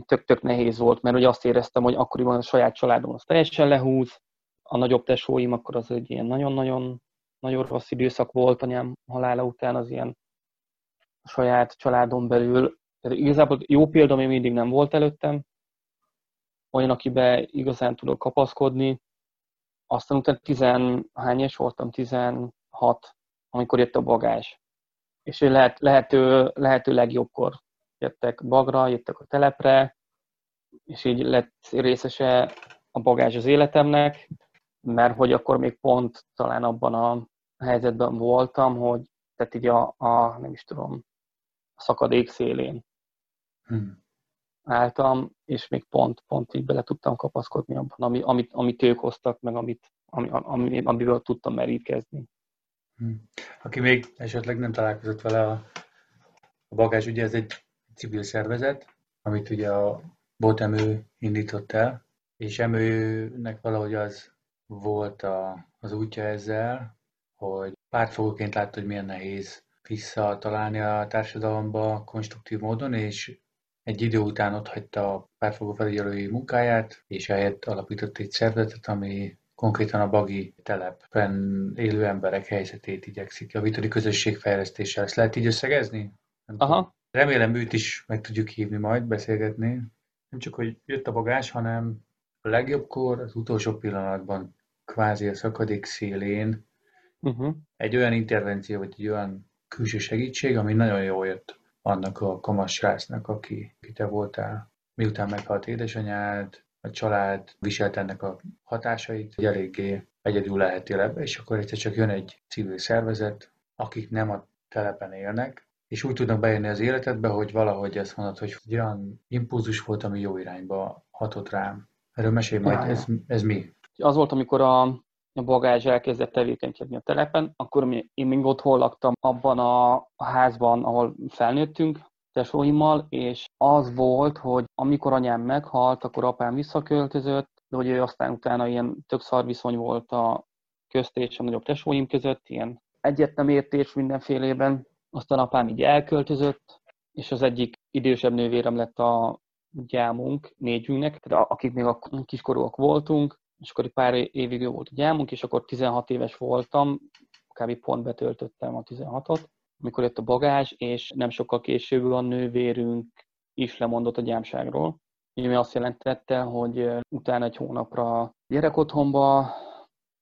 Tök-tök nehéz volt, mert ugye azt éreztem, hogy akkoriban a saját családom az teljesen lehúz, a nagyobb tesóim, akkor az egy ilyen nagyon-nagyon nagyon rossz időszak volt anyám halála után, az ilyen a saját családon belül. Tehát igazából jó példa még mindig nem volt előttem, olyan, akibe igazán tudok kapaszkodni. Aztán utána tizenhányes voltam, 16, amikor jött a bagázs. És lehet, lehető, lehető legjobbkor jöttek bagra, jöttek a telepre, és így lett részese a bagázs az életemnek, mert hogy akkor még pont talán abban a helyzetben voltam, hogy tehát így a, a nem is tudom, a szakadék szélén hmm. álltam, és még pont, pont így bele tudtam kapaszkodni abban, ami, amit, amit ők hoztak, meg amit, ami, ami, amiből tudtam merítkezni. Hmm. Aki még esetleg nem találkozott vele, a, a Bagás ugye ez egy civil szervezet, amit ugye a Botemő indított el, és Emőnek valahogy az volt a, az útja ezzel, hogy pártfogóként látta, hogy milyen nehéz visszatalálni a társadalomba konstruktív módon, és egy idő után ott hagyta a pártfogó felügyelői munkáját, és ehhez alapított egy szervezetet, ami konkrétan a bagi telepen élő emberek helyzetét igyekszik javítani közösségfejlesztéssel. Ezt lehet így összegezni? Aha. Remélem őt is meg tudjuk hívni majd, beszélgetni. Nem csak, hogy jött a bagás, hanem a legjobbkor, az utolsó pillanatban kvázi a szakadék szélén uh-huh. egy olyan intervenció, vagy egy olyan külső segítség, ami nagyon jól jött annak a kamasz srácnak, aki, aki te voltál. Miután meghalt édesanyád, a család viselt ennek a hatásait, hogy eléggé egyedül lehetél ebbe, és akkor egyszer csak jön egy civil szervezet, akik nem a telepen élnek, és úgy tudnak bejönni az életedbe, hogy valahogy ezt mondod, hogy olyan impulzus volt, ami jó irányba hatott rám. Erről mesélj majd, ez, ez mi? Az volt, amikor a a bagázs elkezdett tevékenykedni a telepen, akkor én még otthon laktam abban a házban, ahol felnőttünk, tesóimmal, és az volt, hogy amikor anyám meghalt, akkor apám visszaköltözött, de hogy ő aztán utána ilyen tök szar viszony volt a közt és a nagyobb tesóim között, ilyen egyetlen értés mindenfélében. Aztán apám így elköltözött, és az egyik idősebb nővérem lett a gyámunk négyünknek, tehát akik még a kiskorúak voltunk, és akkor pár évig jó volt a gyámunk, és akkor 16 éves voltam, kb. pont betöltöttem a 16-ot, amikor jött a bagázs, és nem sokkal később a nővérünk is lemondott a gyámságról. Ami azt jelentette, hogy utána egy hónapra gyerekotthonba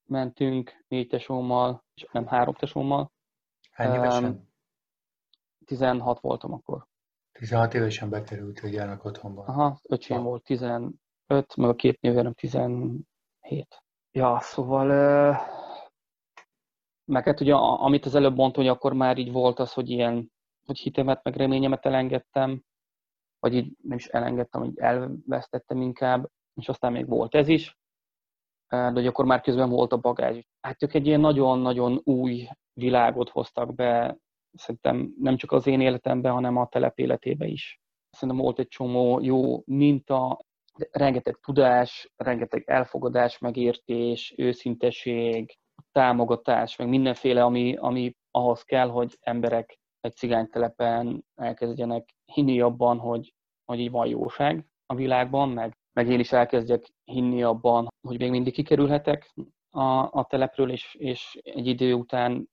mentünk négy tesómmal, és nem három tesómmal. Hány évesen? 16 voltam akkor. 16 évesen bekerült a gyermekotthonba. Aha, öcsém volt 15, meg a két nővérem 7. Ja, szóval meg hát ugye, amit az előbb mondtam, hogy akkor már így volt az, hogy ilyen, hogy hitemet, meg reményemet elengedtem, vagy így nem is elengedtem, hogy elvesztettem inkább, és aztán még volt ez is, de hogy akkor már közben volt a bagázs. Hát ők egy ilyen nagyon-nagyon új világot hoztak be, szerintem nem csak az én életemben, hanem a telep életébe is. Szerintem volt egy csomó jó minta, rengeteg tudás, rengeteg elfogadás, megértés, őszinteség, támogatás, meg mindenféle, ami, ami ahhoz kell, hogy emberek egy cigánytelepen elkezdjenek hinni abban, hogy, hogy így van jóság a világban, meg, meg én is elkezdjek hinni abban, hogy még mindig kikerülhetek a, a telepről, és, és egy idő után,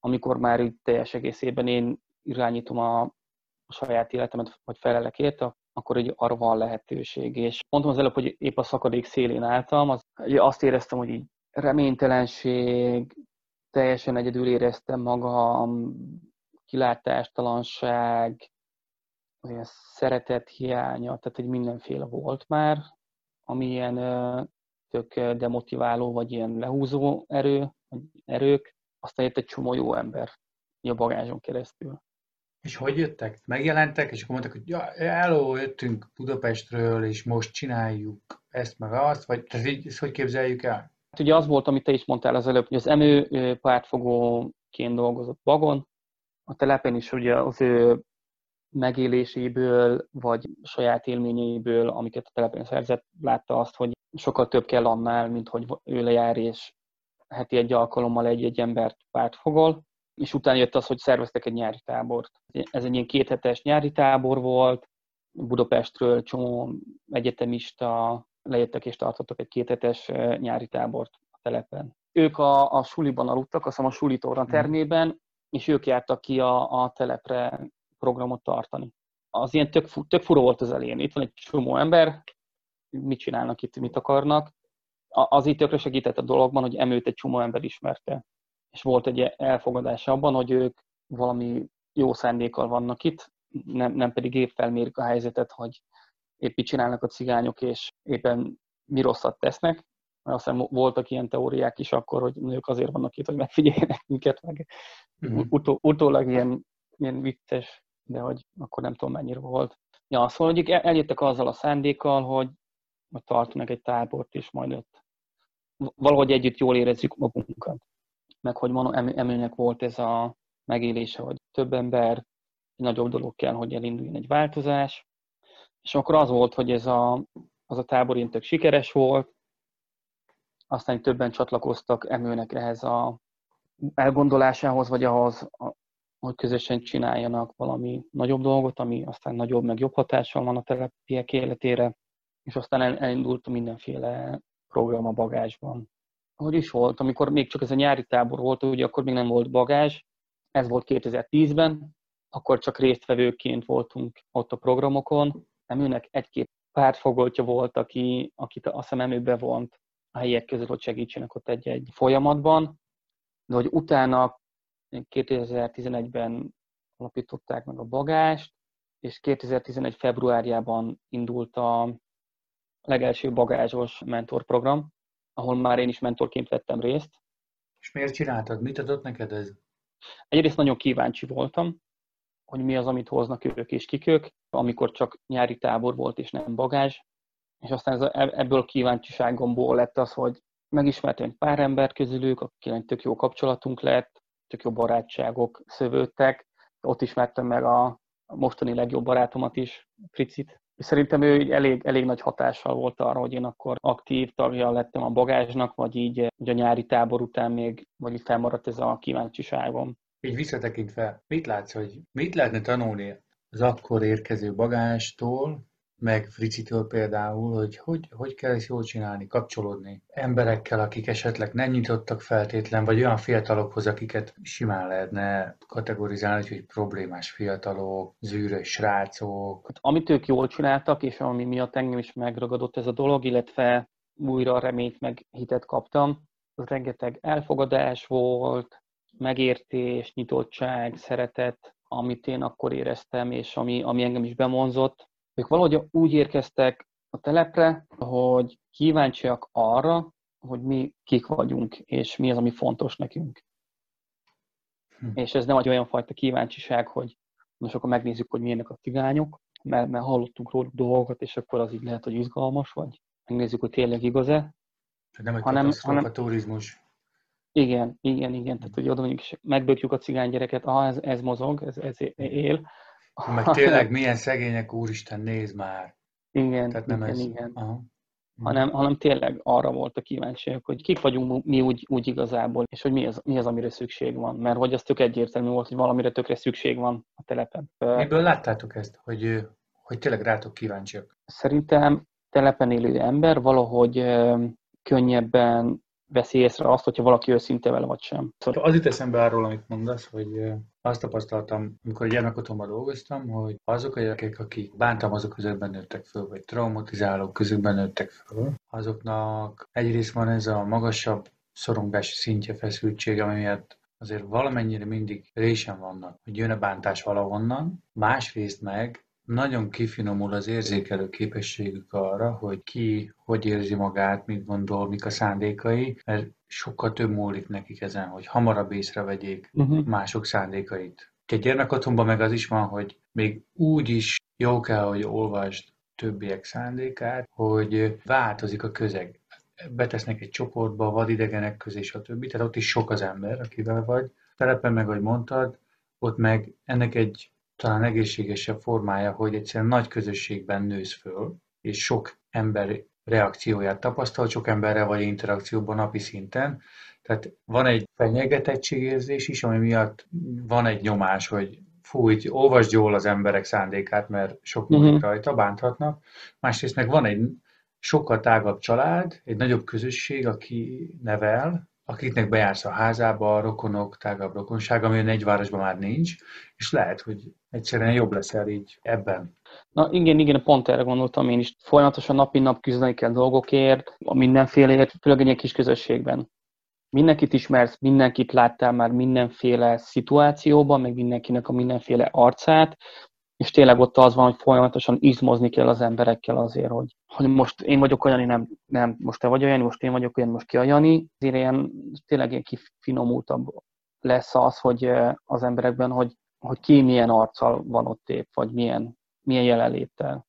amikor már így teljes egészében én irányítom a, a saját életemet, vagy felelek érte, akkor egy arra van lehetőség. És mondtam az előbb, hogy épp a szakadék szélén álltam, az, azt éreztem, hogy így reménytelenség, teljesen egyedül éreztem magam, kilátástalanság, olyan szeretet hiánya, tehát egy mindenféle volt már, ami ilyen tök demotiváló, vagy ilyen lehúzó erő, vagy erők, aztán jött egy csomó jó ember a bagázson keresztül. És hogy jöttek? Megjelentek, és akkor mondtak, hogy ja, hello, jöttünk Budapestről, és most csináljuk ezt meg azt, vagy ez így, ezt hogy képzeljük el? Hát ugye az volt, amit te is mondtál az előbb, hogy az emő pártfogóként dolgozott Bagon, a telepen is ugye az ő megéléséből, vagy saját élményeiből, amiket a telepen szerzett, látta azt, hogy sokkal több kell annál, mint hogy ő lejár, és heti egy alkalommal egy-egy embert pártfogol, és utána jött az, hogy szerveztek egy nyári tábort. Ez egy ilyen kéthetes nyári tábor volt, Budapestről csomó egyetemista lejöttek és tartottak egy kéthetes nyári tábort a telepen. Ők a, a suliban aludtak, azt hiszem a sulitóran mhm. termében, és ők jártak ki a, a telepre programot tartani. Az ilyen tök, tök fura volt az elején. Itt van egy csomó ember, mit csinálnak itt, mit akarnak. Az itt tökre segített a dologban, hogy emőt egy csomó ember ismerte. És volt egy elfogadás abban, hogy ők valami jó szándékkal vannak itt, nem, nem pedig épp felmérik a helyzetet, hogy épp mit csinálnak a cigányok, és éppen mi rosszat tesznek. Mert aztán voltak ilyen teóriák is akkor, hogy nők azért vannak itt, hogy megfigyeljenek minket, meg uh-huh. utó, utólag ilyen, ilyen vicces, de hogy akkor nem tudom mennyire volt. Ja, szóval hogy eljöttek azzal a szándékkal, hogy, hogy tartanak egy tábort, és majd ott valahogy együtt jól érezzük magunkat. Meg hogy mondom, emőnek volt ez a megélése, hogy több ember, egy nagyobb dolog kell, hogy elinduljon egy változás. És akkor az volt, hogy ez a, az a tábor ilyen tök sikeres volt, aztán többen csatlakoztak emőnek ehhez a elgondolásához, vagy ahhoz, hogy közösen csináljanak valami nagyobb dolgot, ami aztán nagyobb, meg jobb hatással van a telepiek életére, és aztán elindult mindenféle program a bagásban. Hogy is volt, amikor még csak ez a nyári tábor volt, ugye akkor még nem volt bagázs, ez volt 2010-ben, akkor csak résztvevőként voltunk ott a programokon. Emőnek egy-két pártfogoltja volt, aki, akit azt hiszem emő bevont a helyiek között, hogy segítsenek ott egy-egy folyamatban. De hogy utána 2011-ben alapították meg a bagást, és 2011. februárjában indult a legelső bagázsos mentorprogram, ahol már én is mentorként vettem részt. És miért csináltad? Mit adott neked ez? Egyrészt nagyon kíváncsi voltam, hogy mi az, amit hoznak ők és kik ők, amikor csak nyári tábor volt és nem bagázs. És aztán ez, ebből a kíváncsiságomból lett az, hogy megismertem egy pár ember közülük, akikkel tök jó kapcsolatunk lett, tök jó barátságok szövődtek. Ott ismertem meg a mostani legjobb barátomat is, Fricit. És szerintem ő elég, elég nagy hatással volt arra, hogy én akkor aktív tagja lettem a bagázsnak, vagy így, így a nyári tábor után még, vagy így felmaradt ez a kíváncsiságom. Így visszatekintve, mit látsz, hogy mit lehetne tanulni az akkor érkező bagástól, meg Fricitől például, hogy, hogy hogy kell ezt jól csinálni, kapcsolódni emberekkel, akik esetleg nem nyitottak feltétlen, vagy olyan fiatalokhoz, akiket simán lehetne kategorizálni, hogy problémás fiatalok, zűrös srácok. Hát, amit ők jól csináltak, és ami miatt engem is megragadott ez a dolog, illetve újra reményt meg hitet kaptam, az rengeteg elfogadás volt, megértés, nyitottság, szeretet, amit én akkor éreztem, és ami, ami engem is bemonzott, ők valahogy úgy érkeztek a telepre, hogy kíváncsiak arra, hogy mi kik vagyunk, és mi az, ami fontos nekünk. Hm. És ez nem egy olyan fajta kíváncsiság, hogy most akkor megnézzük, hogy milyenek a cigányok, mert, mert hallottunk róluk dolgokat, és akkor az így lehet, hogy izgalmas, vagy megnézzük, hogy tényleg igaz-e. Nem egy hanem, hanem, a turizmus. Igen, igen, igen. Tehát, hogy oda mondjuk, megbökjük a cigány gyereket, ah, ez, ez mozog, ez, ez él, meg tényleg milyen szegények, úristen, néz már. Igen, Tehát nem igen, ez... igen. Aha. Hanem, hanem tényleg arra volt a kíváncsiak, hogy kik vagyunk mi úgy, úgy igazából, és hogy mi az, mi az, amire szükség van. Mert hogy az tök egyértelmű volt, hogy valamire tökre szükség van a telepen. Miből láttátok ezt, hogy, hogy tényleg rátok kíváncsiak? Szerintem telepen élő ember valahogy könnyebben veszi észre azt, hogyha valaki őszinte vele vagy sem. Szóval az jut eszembe arról, amit mondasz, hogy azt tapasztaltam, amikor a gyermekotthonban dolgoztam, hogy azok a gyerekek, akik bántalmazók közökben nőttek föl, vagy traumatizálók közökben nőttek föl, azoknak egyrészt van ez a magasabb szorongási szintje, feszültség, ami miatt azért valamennyire mindig résen vannak, hogy jön a bántás valahonnan, másrészt meg nagyon kifinomul az érzékelő képességük arra, hogy ki hogy érzi magát, mit gondol, mik a szándékai, mert sokkal több múlik nekik ezen, hogy hamarabb észrevegyék uh-huh. mások szándékait. Egy gyermekotthonban meg az is van, hogy még úgy is jó kell, hogy olvasd többiek szándékát, hogy változik a közeg. Betesznek egy csoportba, vadidegenek közé, stb. Tehát ott is sok az ember, akivel vagy. Telepen meg, ahogy mondtad, ott meg ennek egy talán egészségesebb formája, hogy egyszerűen nagy közösségben nősz föl, és sok ember reakcióját tapasztal, sok emberrel vagy interakcióban napi szinten. Tehát van egy fenyegetettségérzés is, ami miatt van egy nyomás, hogy fú, így olvasd jól az emberek szándékát, mert sok múlik uh-huh. rajta, bánthatnak. Másrészt meg van egy sokkal tágabb család, egy nagyobb közösség, aki nevel, akiknek bejársz a házába, a rokonok, tágabb rokonság, ami egy városban már nincs, és lehet, hogy egyszerűen jobb leszel így ebben. Na igen, igen, pont erre gondoltam én is. Folyamatosan napi nap küzdeni kell dolgokért, a mindenféleért, főleg egy kis közösségben. Mindenkit ismersz, mindenkit láttál már mindenféle szituációban, meg mindenkinek a mindenféle arcát, és tényleg ott az van, hogy folyamatosan izmozni kell az emberekkel azért, hogy, hogy most én vagyok olyan, nem, nem, most te vagy olyan, most én vagyok olyan, most ki a Jani. Azért ilyen, tényleg ilyen kifinomultabb lesz az, hogy az emberekben, hogy, hogy ki milyen arccal van ott épp, vagy milyen, milyen jelenléttel.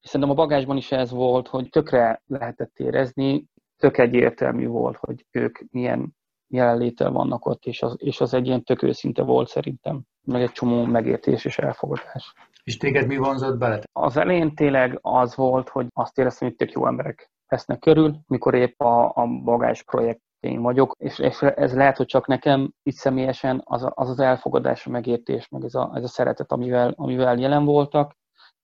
És szerintem a bagásban is ez volt, hogy tökre lehetett érezni, tök egyértelmű volt, hogy ők milyen jelenléttel vannak ott, és az, és az egy ilyen tök őszinte volt szerintem, meg egy csomó megértés és elfogadás. És téged mi vonzott bele? Az elején tényleg az volt, hogy azt éreztem, hogy tök jó emberek vesznek körül, mikor épp a, a bagás projekt én vagyok, és, és ez lehet, hogy csak nekem itt személyesen az az, az elfogadás, a megértés, meg ez a, ez a szeretet, amivel, amivel jelen voltak,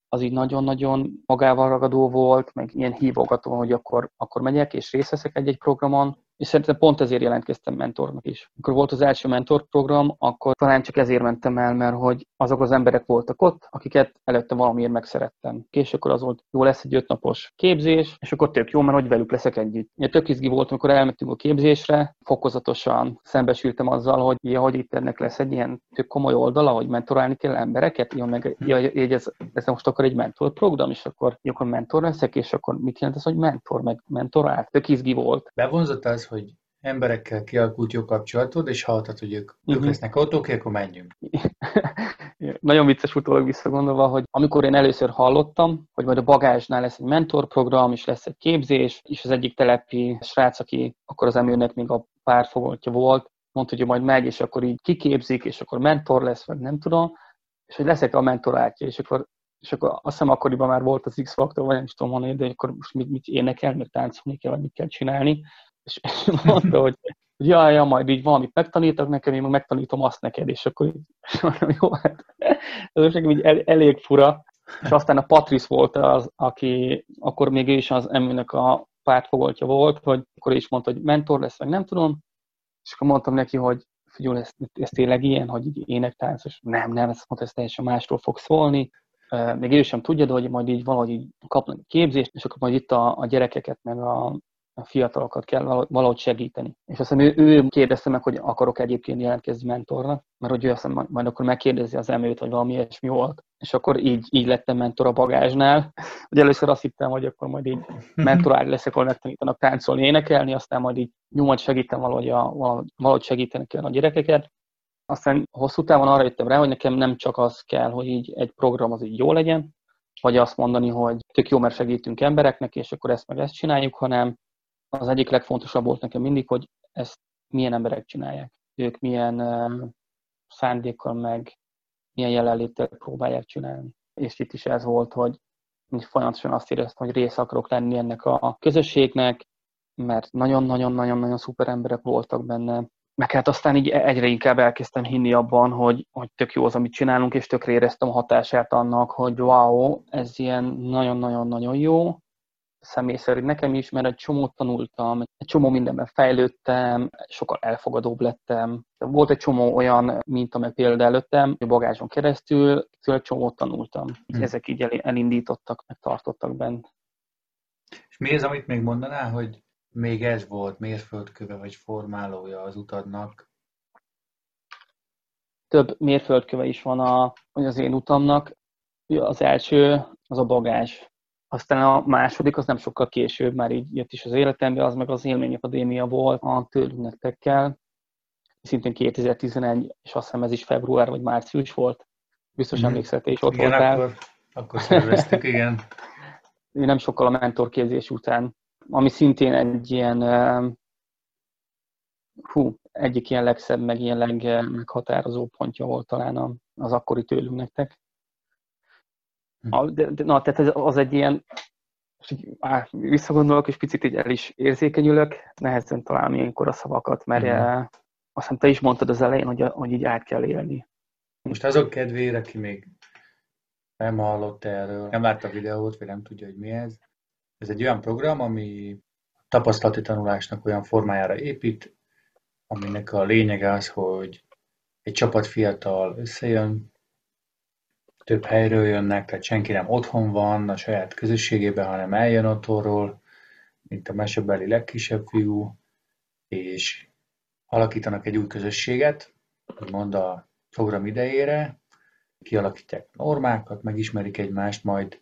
az így nagyon-nagyon magával ragadó volt, meg ilyen hívogató, hogy akkor, akkor megyek és részt veszek egy-egy programon, és szerintem pont ezért jelentkeztem mentornak is. Amikor volt az első mentorprogram, akkor talán csak ezért mentem el, mert hogy azok az emberek voltak ott, akiket előtte valamiért megszerettem. És akkor az volt, jó lesz egy ötnapos képzés, és akkor tök jó, mert hogy velük leszek együtt. Ugye tök izgi volt, amikor elmentünk a képzésre, fokozatosan szembesültem azzal, hogy ja, hogy itt ennek lesz egy ilyen tök komoly oldala, hogy mentorálni kell embereket, ja, meg ja, ez, ez most akkor egy mentor program, és akkor, ja, akkor mentor leszek, és akkor mit jelent ez, hogy mentor, meg mentorál? Tök izgi volt. Bevonzott az, hogy emberekkel kialakult jó kapcsolatod, és hallottad, hogy ők, uh-huh. ők mhm. lesznek autók, akkor menjünk. Nagyon vicces utólag visszagondolva, hogy amikor én először hallottam, hogy majd a bagázsnál lesz egy mentorprogram, és lesz egy képzés, és az egyik telepi srác, aki akkor az emőnek még a párfogoltja volt, mondta, hogy majd megy, és akkor így kiképzik, és akkor mentor lesz, vagy nem tudom, és hogy leszek a mentorátja, és akkor és akkor azt hiszem akkoriban már volt az X-faktor, vagy nem is tudom mondani, de akkor most mit, mit énekel, meg táncolni kell, vagy mit kell csinálni és, mondta, hogy ja, ja, majd így valamit megtanítok nekem, én meg megtanítom azt neked, és akkor így, mondom, jó, hát ez most így el, elég fura. És aztán a Patrice volt az, aki akkor még is az emőnek a pártfogoltja volt, hogy akkor is mondta, hogy mentor lesz, meg nem tudom, és akkor mondtam neki, hogy figyelj, ez, ez tényleg ilyen, hogy így énektánc, és nem, nem, ezt mondta, ez teljesen másról fog szólni, még ő sem tudja, de hogy majd így valahogy így kapnak képzést, és akkor majd itt a, a gyerekeket, meg a, a fiatalokat kell valahogy segíteni. És azt hiszem, ő, ő kérdezte meg, hogy akarok egyébként jelentkezni mentornak, mert hogy ő azt hiszem, majd akkor megkérdezi az emőt, vagy valami ilyesmi volt. És akkor így, így lettem mentor a bagázsnál. Ugye először azt hittem, hogy akkor majd így mentorál leszek, ahol megtanítanak táncolni, énekelni, aztán majd így nyomat segítem valahogy, a, valahogy segíteni kell a gyerekeket. Aztán hosszú távon arra jöttem rá, hogy nekem nem csak az kell, hogy így egy program az így jó legyen, vagy azt mondani, hogy tök jó, mert segítünk embereknek, és akkor ezt meg ezt csináljuk, hanem az egyik legfontosabb volt nekem mindig, hogy ezt milyen emberek csinálják. Ők milyen szándékkal meg milyen jelenléttel próbálják csinálni. És itt is ez volt, hogy folyamatosan azt éreztem, hogy rész akarok lenni ennek a közösségnek, mert nagyon-nagyon-nagyon-nagyon szuper emberek voltak benne. Meg hát aztán így egyre inkább elkezdtem hinni abban, hogy, hogy tök jó az, amit csinálunk, és tökre éreztem a hatását annak, hogy wow, ez ilyen nagyon-nagyon-nagyon jó, személy szerint nekem is, mert egy csomót tanultam, egy csomó mindenben fejlődtem, sokkal elfogadóbb lettem. Volt egy csomó olyan mint amely példa előttem, a bagázson keresztül, egy csomót tanultam. Hmm. Ezek így elindítottak, meg tartottak bent. És mi az, amit még mondanál, hogy még ez volt mérföldköve vagy formálója az utadnak? Több mérföldköve is van a, az én utamnak. Az első az a bagás aztán a második, az nem sokkal később, már így jött is az életembe, az meg az Élmény Akadémia volt a tőlünk nektekkel, szintén 2011, és azt hiszem ez is február vagy március volt. Biztos mm. emlékszel, is ott igen, voltál. Akkor, akkor szerveztük, igen. nem sokkal a mentorképzés után, ami szintén egy ilyen, hú, egyik ilyen legszebb, meg ilyen legmeghatározó pontja volt talán az akkori tőlünk nektek. Hm. De, de, na, tehát az egy ilyen, á, visszagondolok, és picit így el is érzékenyülök, nehezen találni ilyenkor a szavakat, mert mm. azt hiszem te is mondtad az elején, hogy, hogy így át kell élni. Most azok kedvére, aki még nem hallott erről, nem látta a videót, vagy nem tudja, hogy mi ez. Ez egy olyan program, ami tapasztalati tanulásnak olyan formájára épít, aminek a lényege az, hogy egy csapat fiatal összejön, több helyről jönnek, tehát senki nem otthon van a saját közösségében, hanem eljön otthonról, mint a mesebeli legkisebb fiú, és alakítanak egy új közösséget, úgymond a program idejére, kialakítják normákat, megismerik egymást, majd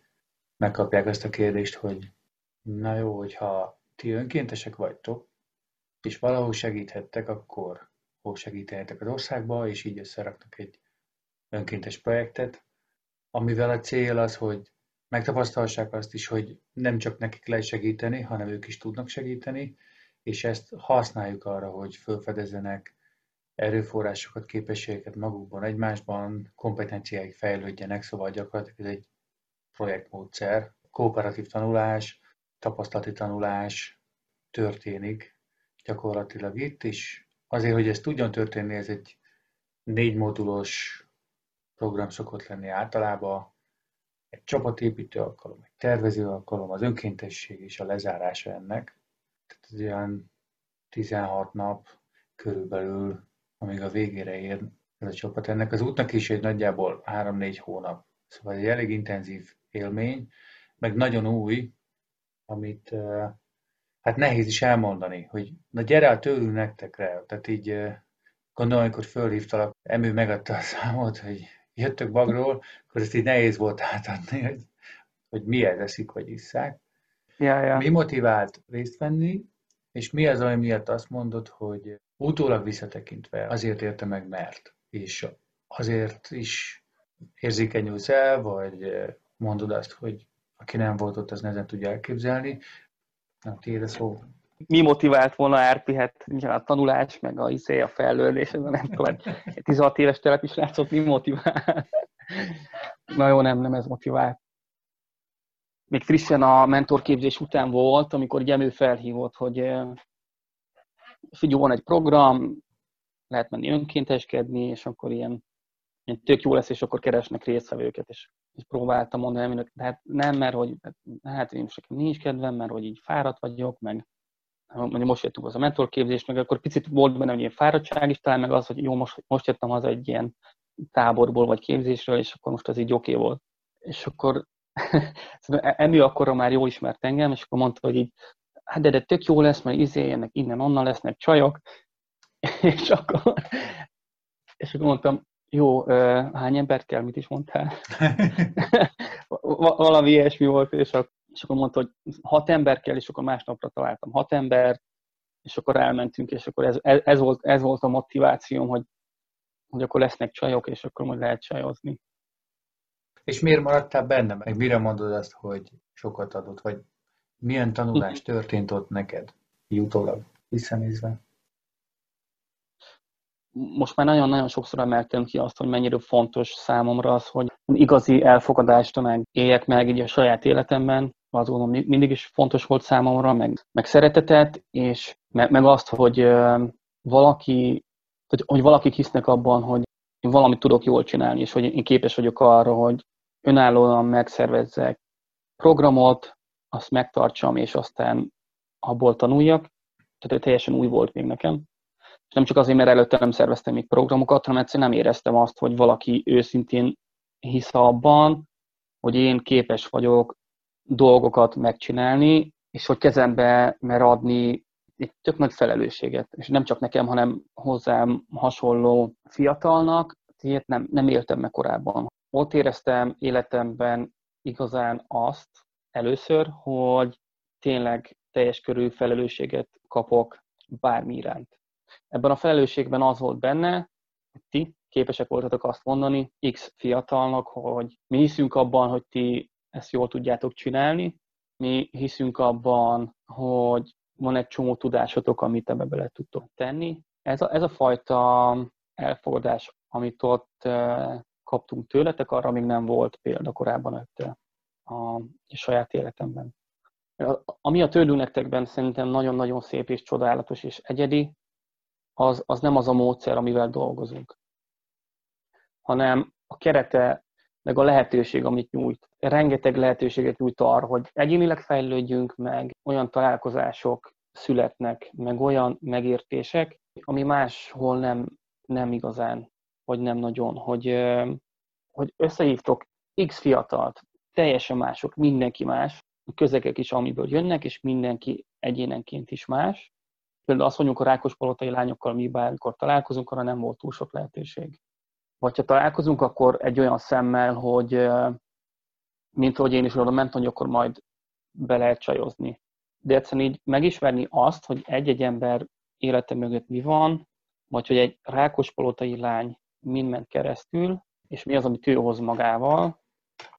megkapják azt a kérdést, hogy na jó, hogyha ti önkéntesek vagytok, és valahol segíthettek, akkor hol segíthettek az országba, és így összeraknak egy önkéntes projektet, amivel a cél az, hogy megtapasztalhassák azt is, hogy nem csak nekik lehet segíteni, hanem ők is tudnak segíteni, és ezt használjuk arra, hogy felfedezzenek erőforrásokat, képességeket magukban, egymásban, kompetenciáik fejlődjenek, szóval gyakorlatilag ez egy projektmódszer, kooperatív tanulás, tapasztalati tanulás történik gyakorlatilag itt, és azért, hogy ez tudjon történni, ez egy négy modulos program szokott lenni általában, egy csapatépítő alkalom, egy tervező alkalom, az önkéntesség és a lezárása ennek. Tehát ez olyan 16 nap körülbelül, amíg a végére ér ez a csapat. Ennek az útnak is egy nagyjából 3-4 hónap. Szóval egy elég intenzív élmény, meg nagyon új, amit hát nehéz is elmondani, hogy na gyere a tőlünk nektekre. Tehát így gondolom, amikor fölhívtalak, Emő megadta a számot, hogy jöttök bagról, akkor ezt így nehéz volt átadni, hogy, hogy miért eszik, vagy isszák. Ja, ja. Mi motivált részt venni, és mi az, ami miatt azt mondod, hogy utólag visszatekintve azért érte meg, mert, és azért is érzékenyülsz el, vagy mondod azt, hogy aki nem volt ott, az nehezen tudja elképzelni. Nem, tiéd a szó. Mi motivált volna RP? Hát a tanulás, meg a izé, a fejlődés, nem tudom, egy 16 éves telepis látszott, mi motivál? Na jó, nem, nem ez motivált. Még frissen a mentorképzés után volt, amikor Gyemő felhívott, hogy figyelj, van egy program, lehet menni önkénteskedni, és akkor ilyen, ilyen tök jó lesz, és akkor keresnek résztvevőket, és és próbáltam mondani, hogy hát nem, mert hogy hát én most nincs kedvem, mert hogy így fáradt vagyok, meg mondjuk most jöttünk az a mentorképzés, meg akkor picit volt benne, hogy ilyen fáradtság is, talán meg az, hogy jó, most, most jöttem az egy ilyen táborból vagy képzésről, és akkor most az így oké okay volt. És akkor Emű akkor már jól ismert engem, és akkor mondta, hogy így, hát de, de tök jó lesz, mert izé, ennek innen-onnan lesznek csajok, és akkor, és akkor mondtam, jó, hány embert kell, mit is mondtál? Valami ilyesmi volt, és akkor, és akkor mondta, hogy hat ember kell, és akkor másnapra találtam hat embert, és akkor elmentünk, és akkor ez, ez, volt, ez volt a motivációm, hogy, hogy akkor lesznek csajok, és akkor majd lehet csajozni. És miért maradtál benne? Meg mire mondod azt, hogy sokat adott? Vagy milyen tanulás történt ott neked, jutólag visszanézve? most már nagyon-nagyon sokszor emeltem ki azt, hogy mennyire fontos számomra az, hogy igazi elfogadást meg éljek meg így a saját életemben, az gondolom mindig is fontos volt számomra, meg, meg szeretetet, és meg, meg azt, hogy valaki, hogy, hogy valakik hisznek abban, hogy én valamit tudok jól csinálni, és hogy én képes vagyok arra, hogy önállóan megszervezzek programot, azt megtartsam, és aztán abból tanuljak. Tehát teljesen új volt még nekem. És nem csak azért, mert előtte nem szerveztem még programokat, hanem egyszerűen nem éreztem azt, hogy valaki őszintén hisz abban, hogy én képes vagyok dolgokat megcsinálni, és hogy kezembe mer adni egy tök nagy felelősséget. És nem csak nekem, hanem hozzám hasonló fiatalnak, ilyet nem, nem éltem meg korábban. Ott éreztem életemben igazán azt először, hogy tényleg teljes körű felelősséget kapok bármi iránt. Ebben a felelősségben az volt benne, hogy ti képesek voltatok azt mondani X fiatalnak, hogy mi hiszünk abban, hogy ti ezt jól tudjátok csinálni, mi hiszünk abban, hogy van egy csomó tudásotok, amit ebbe bele tudtok tenni. Ez a, ez a fajta elfogadás, amit ott kaptunk tőletek, arra még nem volt példa korábban előtte a, a saját életemben. Ami a tőlünk nektekben szerintem nagyon-nagyon szép és csodálatos és egyedi, az, az nem az a módszer, amivel dolgozunk, hanem a kerete, meg a lehetőség, amit nyújt. Rengeteg lehetőséget nyújt arra, hogy egyénileg fejlődjünk, meg olyan találkozások születnek, meg olyan megértések, ami máshol nem, nem igazán, vagy nem nagyon, hogy, hogy összehívtok X fiatalt, teljesen mások, mindenki más, a közegek is, amiből jönnek, és mindenki egyénenként is más. Például azt mondjuk a rákospalotai lányokkal, mi bármikor találkozunk, arra nem volt túl sok lehetőség. Vagy ha találkozunk, akkor egy olyan szemmel, hogy mint ahogy én is oda mentem, hogy akkor majd be lehet csajozni. De egyszerűen így megismerni azt, hogy egy-egy ember élete mögött mi van, vagy hogy egy rákospalotai lány mind ment keresztül, és mi az, amit ő hoz magával,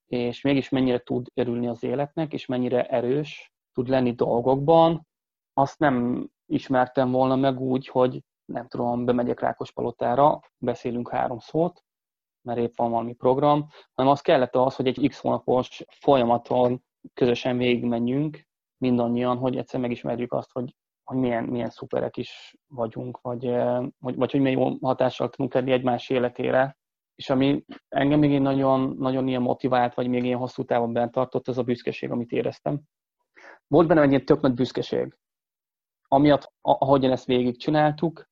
és mégis mennyire tud örülni az életnek, és mennyire erős tud lenni dolgokban, azt nem ismertem volna meg úgy, hogy nem tudom, bemegyek Rákospalotára, beszélünk három szót, mert épp van valami program, hanem az kellett az, hogy egy x hónapos folyamaton közösen végigmenjünk, mindannyian, hogy egyszer megismerjük azt, hogy, hogy milyen, milyen szuperek is vagyunk, vagy, vagy, vagy hogy milyen jó hatással tudunk lenni egymás életére, és ami engem még én nagyon, nagyon ilyen motivált, vagy még ilyen hosszú távon bent tartott, az a büszkeség, amit éreztem. Volt bennem egy ilyen tök nagy büszkeség, amiatt, ahogyan ezt végigcsináltuk,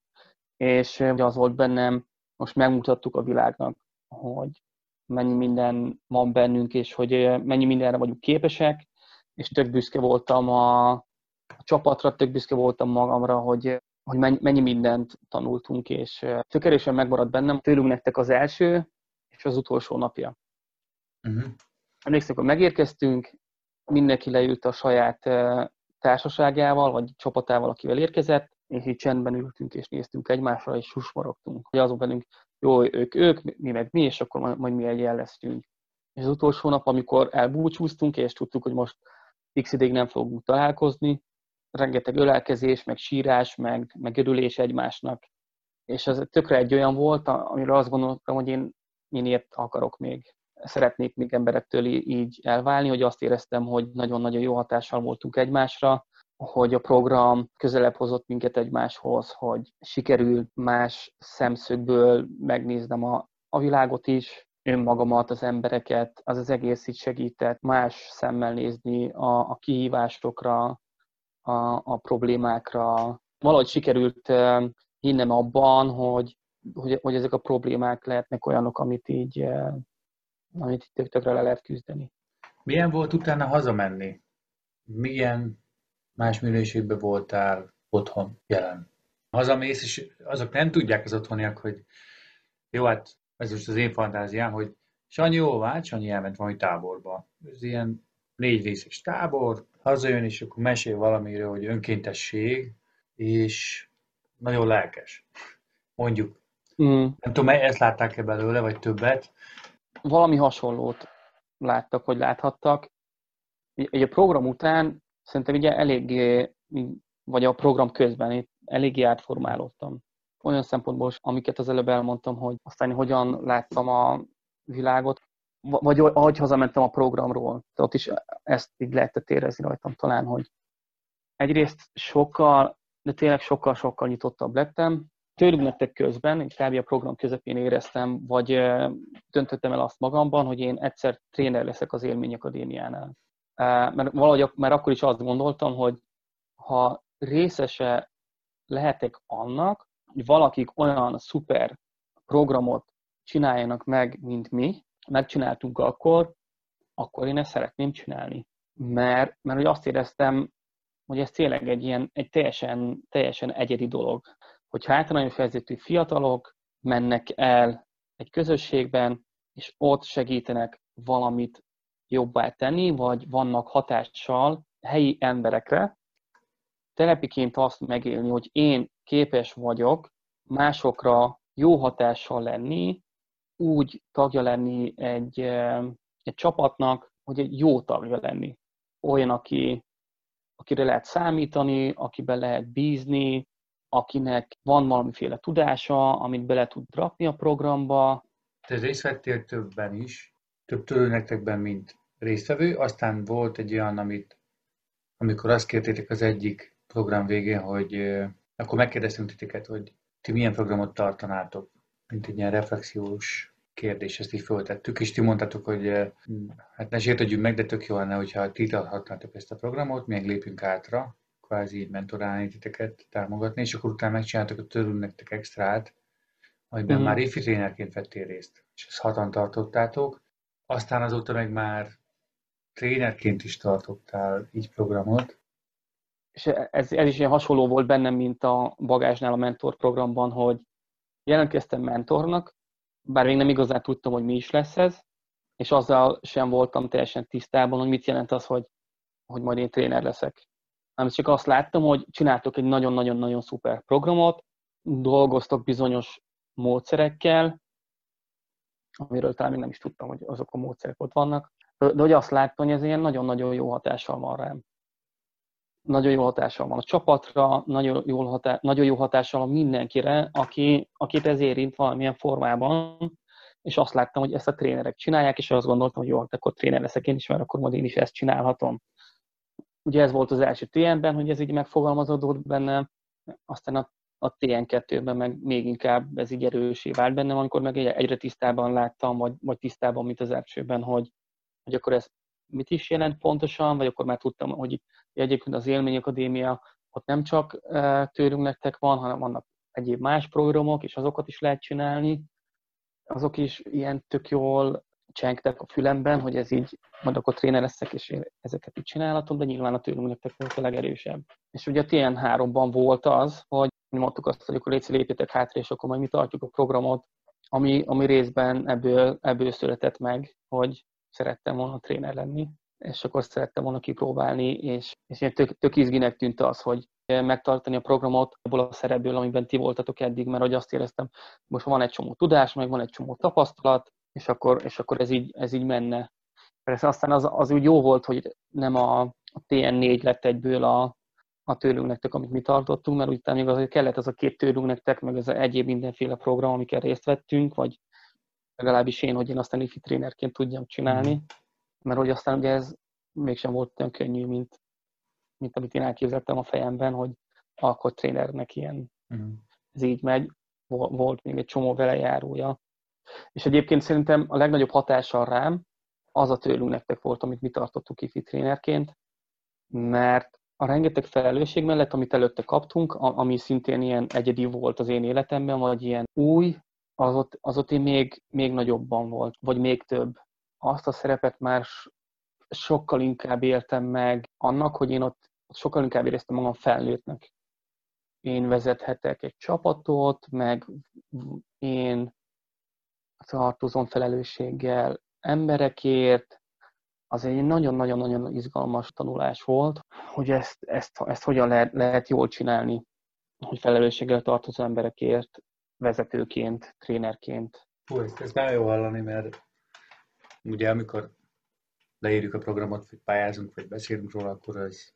és az volt bennem, most megmutattuk a világnak, hogy mennyi minden van bennünk, és hogy mennyi mindenre vagyunk képesek, és tök büszke voltam a, a csapatra, tök büszke voltam magamra, hogy hogy mennyi mindent tanultunk, és tök erősen megmaradt bennem tőlünk nektek az első és az utolsó napja. Uh-huh. Emlékszem, hogy megérkeztünk, mindenki leült a saját társaságával, vagy csapatával, akivel érkezett, és így csendben ültünk, és néztünk egymásra, és susmorogtunk. Hogy azok bennünk, jó, ők, ők, mi meg mi, és akkor majd mi egy leszünk. És az utolsó nap, amikor elbúcsúztunk, és tudtuk, hogy most x ideig nem fogunk találkozni, rengeteg ölelkezés, meg sírás, meg, meg örülés egymásnak. És ez tökre egy olyan volt, amire azt gondoltam, hogy én, én ilyet akarok még. Szeretnék még emberektől így elválni, hogy azt éreztem, hogy nagyon-nagyon jó hatással voltunk egymásra, hogy a program közelebb hozott minket egymáshoz, hogy sikerült más szemszögből megnéznem a, a világot is, önmagamat, az embereket, az az egész így segített más szemmel nézni a, a kihívásokra, a, a problémákra. Valahogy sikerült hinnem abban, hogy, hogy, hogy ezek a problémák lehetnek olyanok, amit így, amit így tökre le lehet küzdeni. Milyen volt utána hazamenni? Milyen más minőségben voltál otthon jelen? Hazamész, és azok nem tudják az otthoniak, hogy jó, hát ez most az én fantáziám, hogy Sanyi jó vált, Sanyi elment valami táborba. Ez ilyen négy részes tábor, hazajön, és akkor mesél valamiről, hogy önkéntesség, és nagyon lelkes. Mondjuk. Mm. Nem tudom, ezt látták-e belőle, vagy többet? Valami hasonlót láttak, hogy láthattak. Egy a program után szerintem ugye eléggé, vagy a program közben eléggé átformálódtam. Olyan szempontból, amiket az előbb elmondtam, hogy aztán hogyan láttam a világot, vagy ahogy hazamentem a programról, ott is ezt így lehetett érezni rajtam talán, hogy egyrészt sokkal, de tényleg sokkal-sokkal nyitottabb lettem. Tőlük nektek közben, kb. a program közepén éreztem, vagy döntöttem el azt magamban, hogy én egyszer tréner leszek az Élmény Akadémiánál. Mert valahogy mert akkor is azt gondoltam, hogy ha részese lehetek annak, hogy valakik olyan szuper programot csináljanak meg, mint mi, megcsináltunk akkor, akkor én ezt szeretném csinálni. Mert, mert hogy azt éreztem, hogy ez tényleg egy ilyen, egy teljesen, teljesen egyedi dolog. Hogyha általános vezető fiatalok mennek el egy közösségben, és ott segítenek valamit jobbá tenni, vagy vannak hatással helyi emberekre, telepiként azt megélni, hogy én képes vagyok másokra jó hatással lenni, úgy tagja lenni egy, egy csapatnak, hogy egy jó tagja lenni. Olyan, aki, akire lehet számítani, akiben lehet bízni, akinek van valamiféle tudása, amit bele tud rakni a programba, Te részt vettél többen is, több tőlőnektekben, mint résztvevő, aztán volt egy olyan, amit, amikor azt kértétek az egyik program végén, hogy akkor megkérdeztünk titeket, hogy ti milyen programot tartanátok, mint egy ilyen reflexiós kérdés, ezt így föltettük, és ti mondtátok, hogy hát ne sértődjünk meg, de tök jó lenne, hogyha ti tarthatnátok ezt a programot, mi lépünk átra, kvázi mentorálni titeket, támogatni, és akkor utána megcsináltok a törül nektek extrát, amiben mm. már ifi trénerként vettél részt, és ezt hatan tartottátok, aztán azóta meg már trénerként is tartottál így programot. És ez, ez is ilyen hasonló volt bennem, mint a bagásnál a mentor programban, hogy jelentkeztem mentornak, bár még nem igazán tudtam, hogy mi is lesz ez, és azzal sem voltam teljesen tisztában, hogy mit jelent az, hogy, hogy majd én tréner leszek. Hanem csak azt láttam, hogy csináltok egy nagyon-nagyon-nagyon szuper programot, dolgoztok bizonyos módszerekkel, amiről talán még nem is tudtam, hogy azok a módszerek ott vannak, de hogy azt láttam, hogy ez ilyen nagyon-nagyon jó hatással van rám. Nagyon jó hatással van a csapatra, nagyon jó, hatá- nagyon jó hatással van mindenkire, aki, akit ez érint valamilyen formában, és azt láttam, hogy ezt a trénerek csinálják, és azt gondoltam, hogy jó, hát akkor tréner leszek én is, mert akkor majd én is ezt csinálhatom. Ugye ez volt az első TN-ben, hogy ez így megfogalmazódott bennem, aztán a a TN2-ben meg még inkább ez így erősé vált bennem, amikor meg egyre tisztában láttam, vagy, vagy tisztában, mint az elsőben, hogy, hogy akkor ez mit is jelent pontosan, vagy akkor már tudtam, hogy egyébként az Élmény Akadémia ott nem csak e, tőlünk nektek van, hanem vannak egyéb más programok, és azokat is lehet csinálni. Azok is ilyen tök jól csengtek a fülemben, hogy ez így, majd akkor tréner leszek, és én ezeket így csinálhatom, de nyilván a tőlünk nektek volt a legerősebb. És ugye a TN3-ban volt az, hogy mondtuk azt, hogy akkor légy lépjetek hátra, és akkor majd mi tartjuk a programot, ami, ami részben ebből, ebből született meg, hogy szerettem volna tréner lenni, és akkor szerettem volna kipróbálni, és, és tök, tök izginek tűnt az, hogy megtartani a programot abból a szerepből, amiben ti voltatok eddig, mert hogy azt éreztem, most van egy csomó tudás, meg van egy csomó tapasztalat, és akkor, és akkor ez, így, ez így menne. Persze aztán az, az úgy jó volt, hogy nem a, a TN4 lett egyből a, a tőlünk nektek, amit mi tartottunk, mert utána még azért kellett az a két tőlünk nektek, meg az egyéb mindenféle program, amikkel részt vettünk, vagy legalábbis én, hogy én aztán ifi trénerként tudjam csinálni, mm. mert hogy aztán ugye ez mégsem volt olyan könnyű, mint, mint amit én elképzeltem a fejemben, hogy akkor trénernek ilyen, mm. ez így megy, volt még egy csomó vele járója. És egyébként szerintem a legnagyobb hatással rám az a tőlünk nektek volt, amit mi tartottuk ifi trénerként, mert a rengeteg felelősség mellett, amit előtte kaptunk, ami szintén ilyen egyedi volt az én életemben, vagy ilyen új, az ott, az ott még, még nagyobban volt, vagy még több. Azt a szerepet már sokkal inkább éltem meg annak, hogy én ott sokkal inkább éreztem magam felnőttnek. Én vezethetek egy csapatot, meg én tartozom felelősséggel emberekért, az egy nagyon-nagyon-nagyon izgalmas tanulás volt, hogy ezt, ezt, ezt hogyan lehet, lehet jól csinálni, hogy felelősséggel tartozó emberekért, vezetőként, trénerként. Hú, ezt, ezt nagyon jó hallani, mert ugye amikor leírjuk a programot, vagy pályázunk, vagy beszélünk róla, akkor az,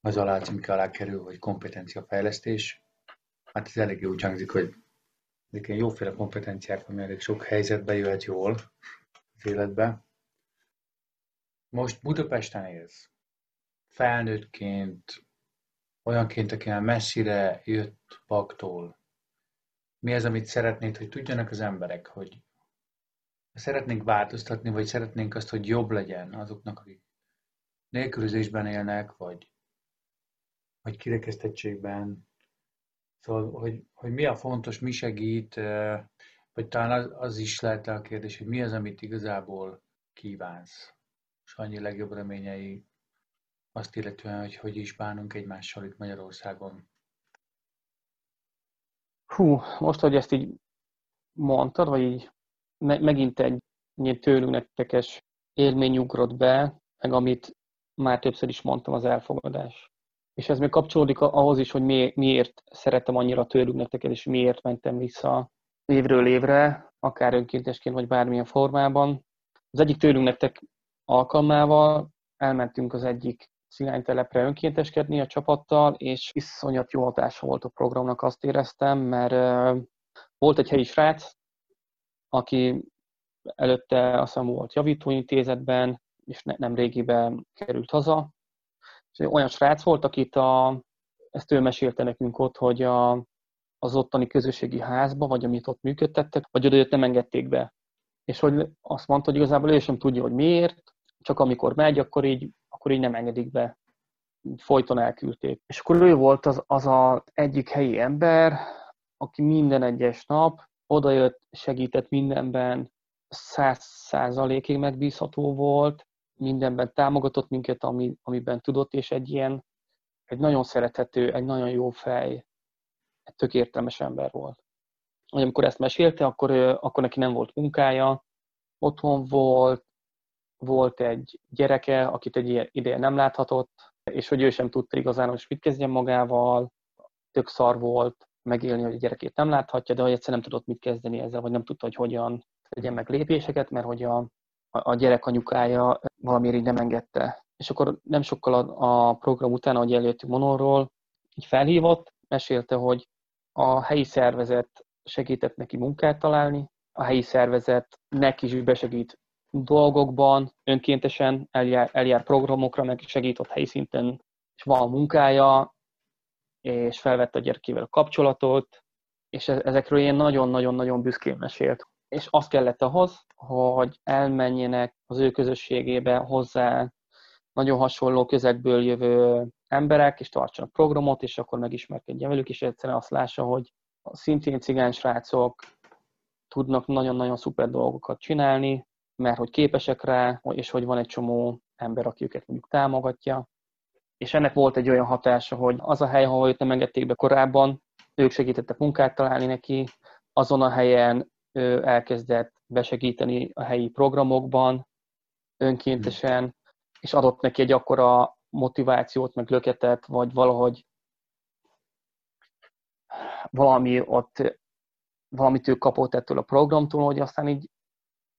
az alá címke alá kerül, hogy kompetenciafejlesztés. Hát ez elég úgy hangzik, hogy ezek ilyen jóféle kompetenciák, ami elég sok helyzetbe jöhet jól az életbe. Most Budapesten élsz, felnőttként, olyanként, aki már messzire jött Paktól, mi az, amit szeretnéd, hogy tudjanak az emberek, hogy szeretnénk változtatni, vagy szeretnénk azt, hogy jobb legyen azoknak, akik nélkülözésben élnek, vagy, vagy kirekesztettségben. Szóval, hogy, hogy mi a fontos, mi segít, vagy talán az, az is lehet a kérdés, hogy mi az, amit igazából kívánsz és annyi legjobb reményei azt illetően, hogy hogy is bánunk egymással itt Magyarországon. Hú, most, hogy ezt így mondtad, vagy így me- megint egy ilyen tőlünk nektekes élmény ugrott be, meg amit már többször is mondtam, az elfogadás. És ez még kapcsolódik ahhoz is, hogy mi, miért szerettem annyira tőlünk nektek, és miért mentem vissza évről évre, akár önkéntesként, vagy bármilyen formában. Az egyik tőlünk nektek alkalmával elmentünk az egyik cigánytelepre önkénteskedni a csapattal, és iszonyat jó hatása volt a programnak, azt éreztem, mert volt egy helyi srác, aki előtte azt hiszem volt javítóintézetben, és ne, nem régiben került haza. És olyan srác volt, akit a, ezt ő mesélte nekünk ott, hogy a, az ottani közösségi házba, vagy amit ott működtettek, vagy oda nem engedték be. És hogy azt mondta, hogy igazából ő sem tudja, hogy miért, csak amikor megy, akkor így, akkor így nem engedik be. Folyton elküldték. És akkor ő volt az, az a egyik helyi ember, aki minden egyes nap odajött, segített mindenben, száz százalékig megbízható volt, mindenben támogatott minket, ami, amiben tudott, és egy ilyen, egy nagyon szerethető, egy nagyon jó fej, egy tök értelmes ember volt. Hogy amikor ezt mesélte, akkor, akkor neki nem volt munkája, otthon volt, volt egy gyereke, akit egy ilyen ideje nem láthatott, és hogy ő sem tudta igazán, hogy mit kezdjen magával, tök szar volt megélni, hogy a gyerekét nem láthatja, de hogy egyszerűen nem tudott mit kezdeni ezzel, vagy nem tudta, hogy hogyan tegyen meg lépéseket, mert hogy a, a gyerek anyukája valamiért így nem engedte. És akkor nem sokkal a, a program után, ahogy eljöttünk Monorról, így felhívott, mesélte, hogy a helyi szervezet segített neki munkát találni, a helyi szervezet neki is besegít dolgokban, önkéntesen eljár, eljár programokra, meg segít ott helyi szinten, és van munkája, és felvette a gyerekével a kapcsolatot, és e-, ezekről ilyen nagyon-nagyon-nagyon büszkén mesélt. És azt kellett ahhoz, hogy elmenjenek az ő közösségébe hozzá nagyon hasonló közegből jövő emberek, és tartsanak programot, és akkor megismerkedjen velük, és egyszerűen azt lássa, hogy a szintén cigány srácok tudnak nagyon-nagyon szuper dolgokat csinálni, mert hogy képesek rá, és hogy van egy csomó ember, aki őket mondjuk támogatja. És ennek volt egy olyan hatása, hogy az a hely, ahol őt nem engedték be korábban, ők segítettek munkát találni neki, azon a helyen ő elkezdett besegíteni a helyi programokban önkéntesen, és adott neki egy akkora motivációt, meg löketet, vagy valahogy valami ott, valamit ő kapott ettől a programtól, hogy aztán így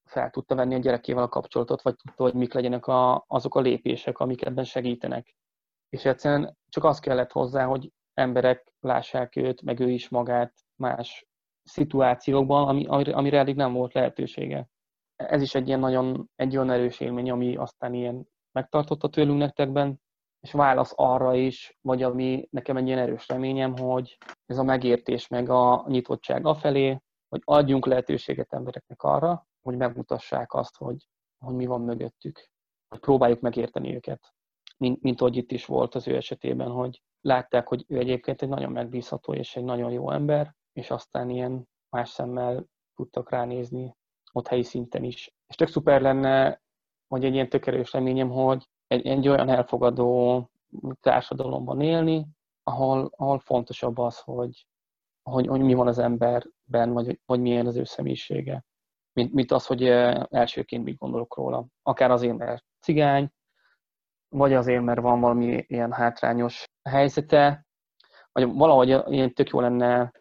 fel tudta venni a gyerekével a kapcsolatot, vagy tudta, hogy mik legyenek a, azok a lépések, amik ebben segítenek. És egyszerűen csak az kellett hozzá, hogy emberek lássák őt, meg ő is magát más szituációkban, ami, amire eddig nem volt lehetősége. Ez is egy ilyen nagyon, egy olyan erős élmény, ami aztán ilyen megtartotta tőlünk nektekben, és válasz arra is, vagy ami nekem egy ilyen erős reményem, hogy ez a megértés meg a nyitottság afelé, hogy adjunk lehetőséget embereknek arra, hogy megmutassák azt, hogy, hogy mi van mögöttük, hogy próbáljuk megérteni őket. Mint, mint ahogy itt is volt az ő esetében, hogy látták, hogy ő egyébként egy nagyon megbízható és egy nagyon jó ember, és aztán ilyen más szemmel tudtak ránézni ott helyi szinten is. És tök szuper lenne, hogy egy ilyen tökerős reményem, hogy egy, egy olyan elfogadó társadalomban élni, ahol, ahol fontosabb az, hogy, hogy, hogy mi van az emberben, vagy, vagy milyen az ő személyisége, mint, mint az, hogy elsőként mit gondolok róla. Akár azért, mert cigány, vagy azért, mert van valami ilyen hátrányos helyzete, vagy valahogy ilyen tök jó lenne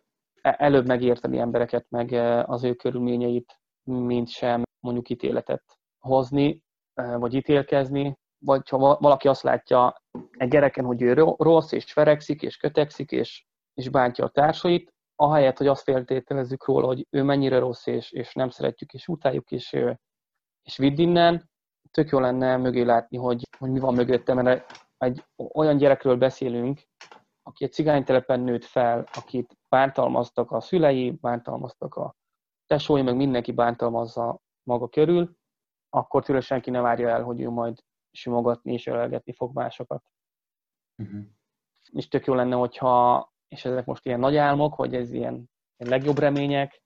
e, előbb megérteni embereket, meg az ő körülményeit, mint sem mondjuk ítéletet hozni, vagy ítélkezni, vagy ha valaki azt látja egy gyereken, hogy ő rossz, és ferekszik, és kötekszik, és, és bántja a társait, ahelyett, hogy azt feltételezzük róla, hogy ő mennyire rossz, és, és nem szeretjük, és utáljuk, és, és vidd innen, tök jó lenne mögé látni, hogy, hogy mi van mögötte, mert egy olyan gyerekről beszélünk, aki egy cigánytelepen nőtt fel, akit bántalmaztak a szülei, bántalmaztak a tesói, meg mindenki bántalmazza maga körül, akkor tőle senki ne várja el, hogy ő majd simogatni és ölelgetni fog másokat. Uh-huh. És tök jó lenne, hogyha, és ezek most ilyen nagy álmok, hogy ez ilyen, ilyen legjobb remények,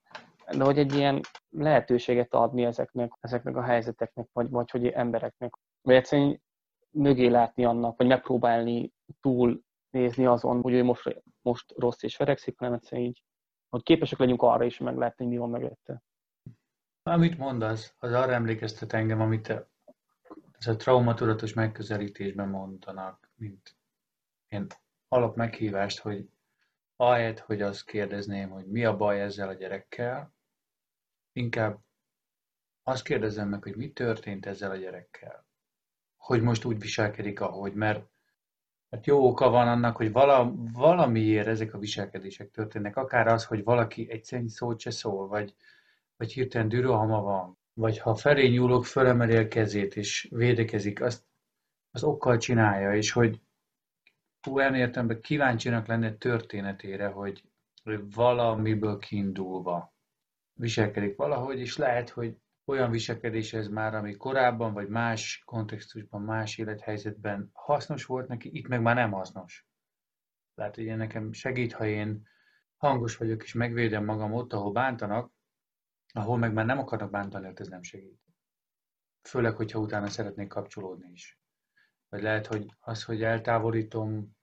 de hogy egy ilyen lehetőséget adni ezeknek, ezeknek a helyzeteknek, vagy, vagy hogy embereknek, vagy egyszerűen mögé látni annak, vagy megpróbálni túl nézni azon, hogy ő most, most rossz és verekszik, hanem egyszerűen így, hogy képesek legyünk arra is meglátni, mi van mögötte. Amit mondasz, az arra emlékeztet engem, amit ez a traumatudatos megközelítésben mondanak, mint én alap meghívást, hogy ahelyett, hogy azt kérdezném, hogy mi a baj ezzel a gyerekkel, inkább azt kérdezem meg, hogy mi történt ezzel a gyerekkel. Hogy most úgy viselkedik, ahogy, mert, mert jó oka van annak, hogy vala, valamiért ezek a viselkedések történnek. Akár az, hogy valaki egy szót se szól, vagy, vagy hirtelen dürohama van, vagy ha felé nyúlok, fölemeli a kezét, és védekezik, azt az okkal csinálja, és hogy olyan értelemben kíváncsinak lenne történetére, hogy, hogy valamiből kiindulva viselkedik valahogy, és lehet, hogy olyan viselkedés ez már, ami korábban, vagy más kontextusban, más élethelyzetben hasznos volt neki, itt meg már nem hasznos. Lehet, hogy nekem segít, ha én hangos vagyok, és megvédem magam ott, ahol bántanak, ahol meg már nem akarnak bántani, hát ez nem segít. Főleg, hogyha utána szeretnék kapcsolódni is. Vagy lehet, hogy az, hogy eltávolítom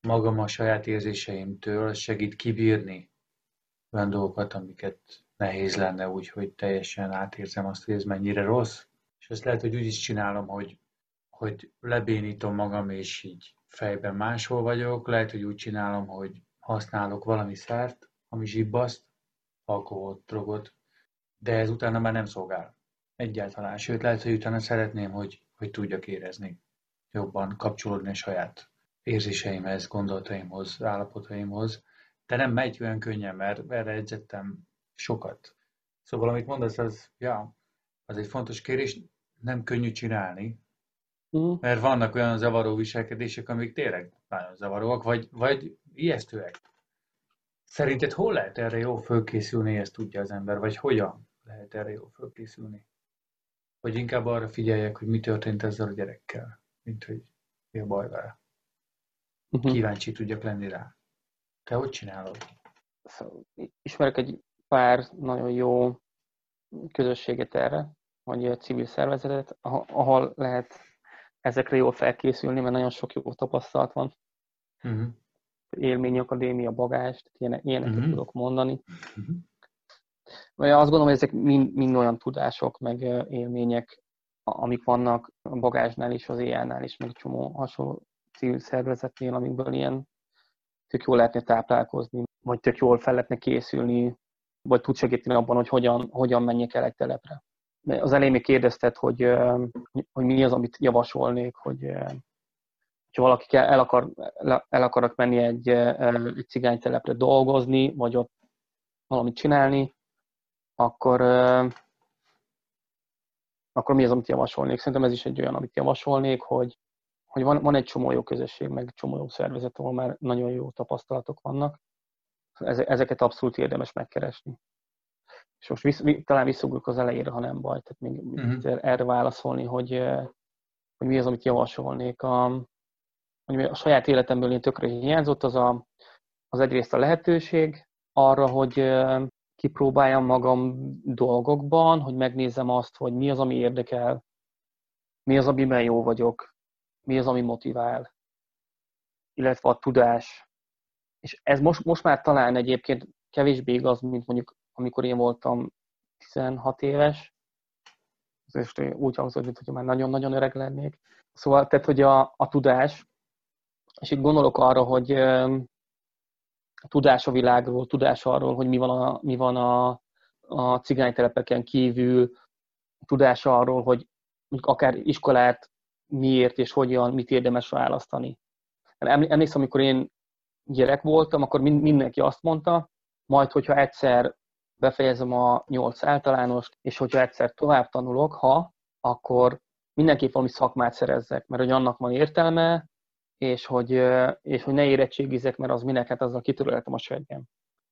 magam a saját érzéseimtől, segít kibírni olyan dolgokat, amiket nehéz lenne úgy, hogy teljesen átérzem azt, hogy ez mennyire rossz. És ezt lehet, hogy úgy is csinálom, hogy, hogy lebénítom magam, és így fejben máshol vagyok. Lehet, hogy úgy csinálom, hogy használok valami szert, ami zsibbaszt, alkoholt, drogot, de ez utána már nem szolgál. Egyáltalán. Sőt, lehet, hogy utána szeretném, hogy, hogy tudjak érezni. Jobban kapcsolódni a saját érzéseimhez, gondolataimhoz, állapotaimhoz. De nem megy olyan könnyen, mert erre edzettem sokat. Szóval, amit mondasz, az, ja, az egy fontos kérés, nem könnyű csinálni, uh-huh. mert vannak olyan zavaró viselkedések, amik tényleg nagyon zavaróak, vagy, vagy ijesztőek. Szerinted hol lehet erre jó fölkészülni, ezt tudja az ember, vagy hogyan lehet erre jó fölkészülni? Vagy inkább arra figyeljek, hogy mi történt ezzel a gyerekkel, mint hogy mi a baj vele. Uh-huh. Kíváncsi tudjak lenni rá. Te hogy csinálod? Szóval ismerek egy pár nagyon jó közösséget erre, vagy a civil szervezetet, ahol lehet ezekre jól felkészülni, mert nagyon sok jó tapasztalat van. Uh-huh. Élmény akadémia, bagás, ilyen, ilyeneket uh-huh. tudok mondani. Uh-huh. Vagy azt gondolom, hogy ezek mind, mind olyan tudások, meg élmények, amik vannak a bagásnál is, az éjjel is, meg csomó hasonló civil szervezetnél, amikből ilyen tök jól lehetne táplálkozni, vagy tök jól fel lehetne készülni vagy tud segíteni abban, hogy hogyan, hogyan menjek el egy telepre. Az elején még kérdezted, hogy, hogy mi az, amit javasolnék, hogy ha valaki el, akar, el akarnak menni egy, egy cigánytelepre dolgozni, vagy ott valamit csinálni, akkor, akkor mi az, amit javasolnék? Szerintem ez is egy olyan, amit javasolnék, hogy, hogy van, van egy csomó jó közösség, meg csomó jó szervezet, ahol már nagyon jó tapasztalatok vannak, ezeket abszolút érdemes megkeresni. És most visz, talán visszugrok az elejére, ha nem baj, tehát még uh-huh. erre válaszolni, hogy, hogy mi az, amit javasolnék. A, hogy a saját életemből én tökre hiányzott, az, a, az egyrészt a lehetőség arra, hogy kipróbáljam magam dolgokban, hogy megnézem azt, hogy mi az, ami érdekel, mi az, amiben jó vagyok, mi az, ami motivál, illetve a tudás, és ez most, most már talán egyébként kevésbé igaz, mint mondjuk amikor én voltam 16 éves, és úgy hangzott, hogy már nagyon-nagyon öreg lennék. Szóval, tehát, hogy a, a tudás, és itt gondolok arra, hogy tudás a világról, tudás arról, hogy mi van a, mi van a, a cigánytelepeken kívül, tudás arról, hogy mondjuk akár iskolát miért és hogyan, mit érdemes választani. Emlékszem, amikor én gyerek voltam, akkor mindenki azt mondta, majd hogyha egyszer befejezem a nyolc általánost, és hogyha egyszer tovább tanulok, ha, akkor mindenképp valami szakmát szerezzek, mert hogy annak van értelme, és hogy, és hogy ne érettségizek, mert az minek, hát azzal kitörölhetem a seggem.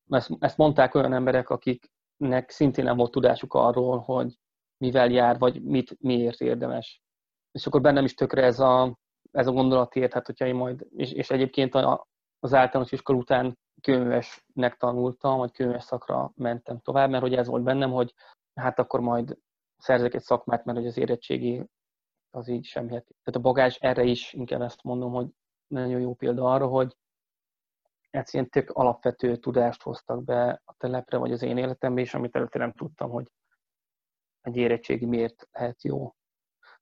Ezt, ezt mondták olyan emberek, akiknek szintén nem volt tudásuk arról, hogy mivel jár, vagy mit, miért érdemes. És akkor bennem is tökre ez a, ez a gondolat ért, hát hogyha én majd, és, és egyébként a, az általános iskola után könyvesnek tanultam, vagy könyves szakra mentem tovább, mert hogy ez volt bennem, hogy hát akkor majd szerzek egy szakmát, mert hogy az érettségi az így sem Tehát a bagás erre is inkább ezt mondom, hogy nagyon jó példa arra, hogy egyszerűen tök alapvető tudást hoztak be a telepre, vagy az én életembe is, amit előtte nem tudtam, hogy egy érettségi miért lehet jó.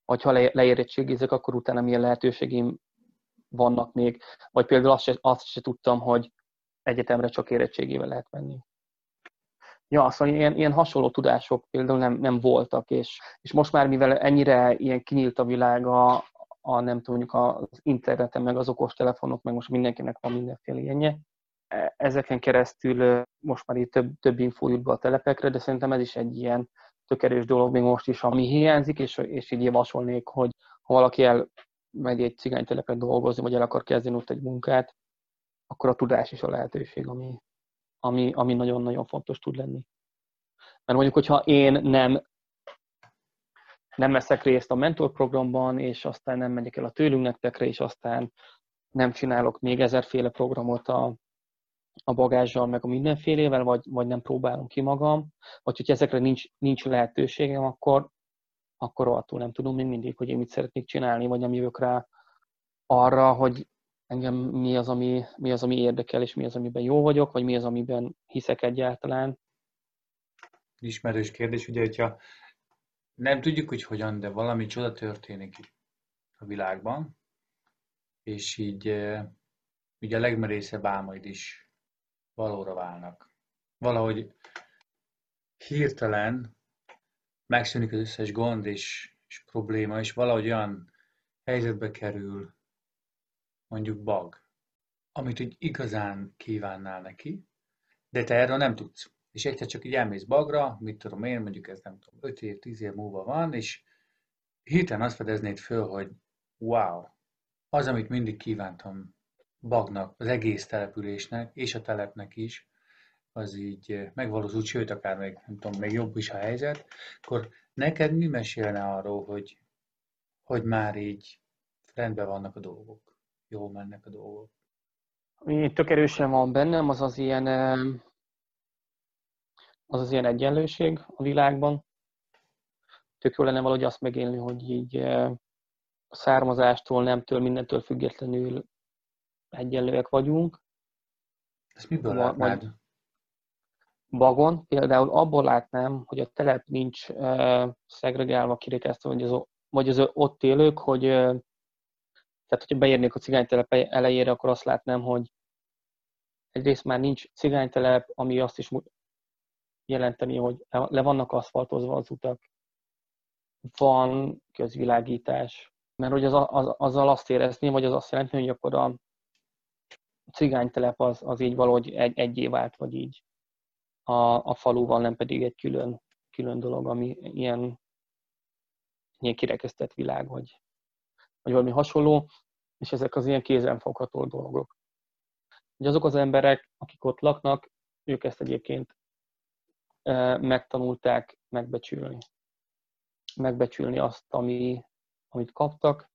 Vagy ha leérettségizek, akkor utána milyen lehetőségim vannak még, vagy például azt se, azt se tudtam, hogy egyetemre csak érettségével lehet menni. Ja, szóval ilyen, ilyen hasonló tudások például nem, nem voltak, és, és most már mivel ennyire ilyen kinyílt a világ a, a nem tudom, mondjuk az interneten, meg az okostelefonok, meg most mindenkinek van mindenféle ilyenje, e, ezeken keresztül most már itt több, több infó jut be a telepekre, de szerintem ez is egy ilyen tök dolog még most is, ami hiányzik, és, és így javasolnék, hogy ha valaki el megy egy cigánytelepen dolgozni, vagy el akar kezdeni ott egy munkát, akkor a tudás is a lehetőség, ami, ami, ami nagyon-nagyon fontos tud lenni. Mert mondjuk, hogyha én nem, nem veszek részt a mentorprogramban, és aztán nem megyek el a tőlünk nektekre, és aztán nem csinálok még ezerféle programot a, a bagázsal, meg a mindenfélével, vagy, vagy nem próbálom ki magam, vagy hogyha ezekre nincs, nincs lehetőségem, akkor, akkor attól nem tudom még mindig, hogy én mit szeretnék csinálni, vagy nem jövök rá arra, hogy engem mi az, ami, mi az, ami érdekel, és mi az, amiben jó vagyok, vagy mi az, amiben hiszek egyáltalán. Ismerős kérdés, ugye, hogyha nem tudjuk, hogy hogyan, de valami csoda történik a világban, és így, így a legmerészebb álmaid is valóra válnak. Valahogy hirtelen megszűnik az összes gond és, és probléma, és valahogy olyan helyzetbe kerül mondjuk bag, amit úgy igazán kívánnál neki, de te erről nem tudsz. És egyszer csak így elmész bagra, mit tudom én, mondjuk ez nem tudom, 5 év, 10 év múlva van, és hirtelen azt fedeznéd föl, hogy wow, az, amit mindig kívántam bagnak, az egész településnek, és a telepnek is, az így megvalósult, sőt, akár még, nem tudom, még jobb is a helyzet, akkor neked mi mesélne arról, hogy, hogy már így rendben vannak a dolgok, jól mennek a dolgok? Ami tök erősen van bennem, az az ilyen, az az ilyen egyenlőség a világban. Tök jó lenne valahogy azt megélni, hogy így a származástól, nemtől, mindentől függetlenül egyenlőek vagyunk. Ezt miből látnád? Bagon például abból látnám, hogy a telep nincs uh, szegregálva, kirekesztve, vagy az, vagy az ott élők, hogy uh, tehát, hogyha beérnék a cigánytelep elejére, akkor azt látnám, hogy egyrészt már nincs cigánytelep, ami azt is jelenteni, hogy le vannak aszfaltozva az utak, van közvilágítás, mert hogy az, az, azzal azt érezni, vagy az azt jelenti, hogy akkor a cigánytelep az, az így valahogy egy, egyé vált, vagy így a, a faluval, nem pedig egy külön, külön dolog, ami ilyen, ilyen kirekesztett világ, vagy, vagy valami hasonló, és ezek az ilyen kézenfogható dolgok. Hogy azok az emberek, akik ott laknak, ők ezt egyébként e, megtanulták megbecsülni. Megbecsülni azt, ami, amit kaptak.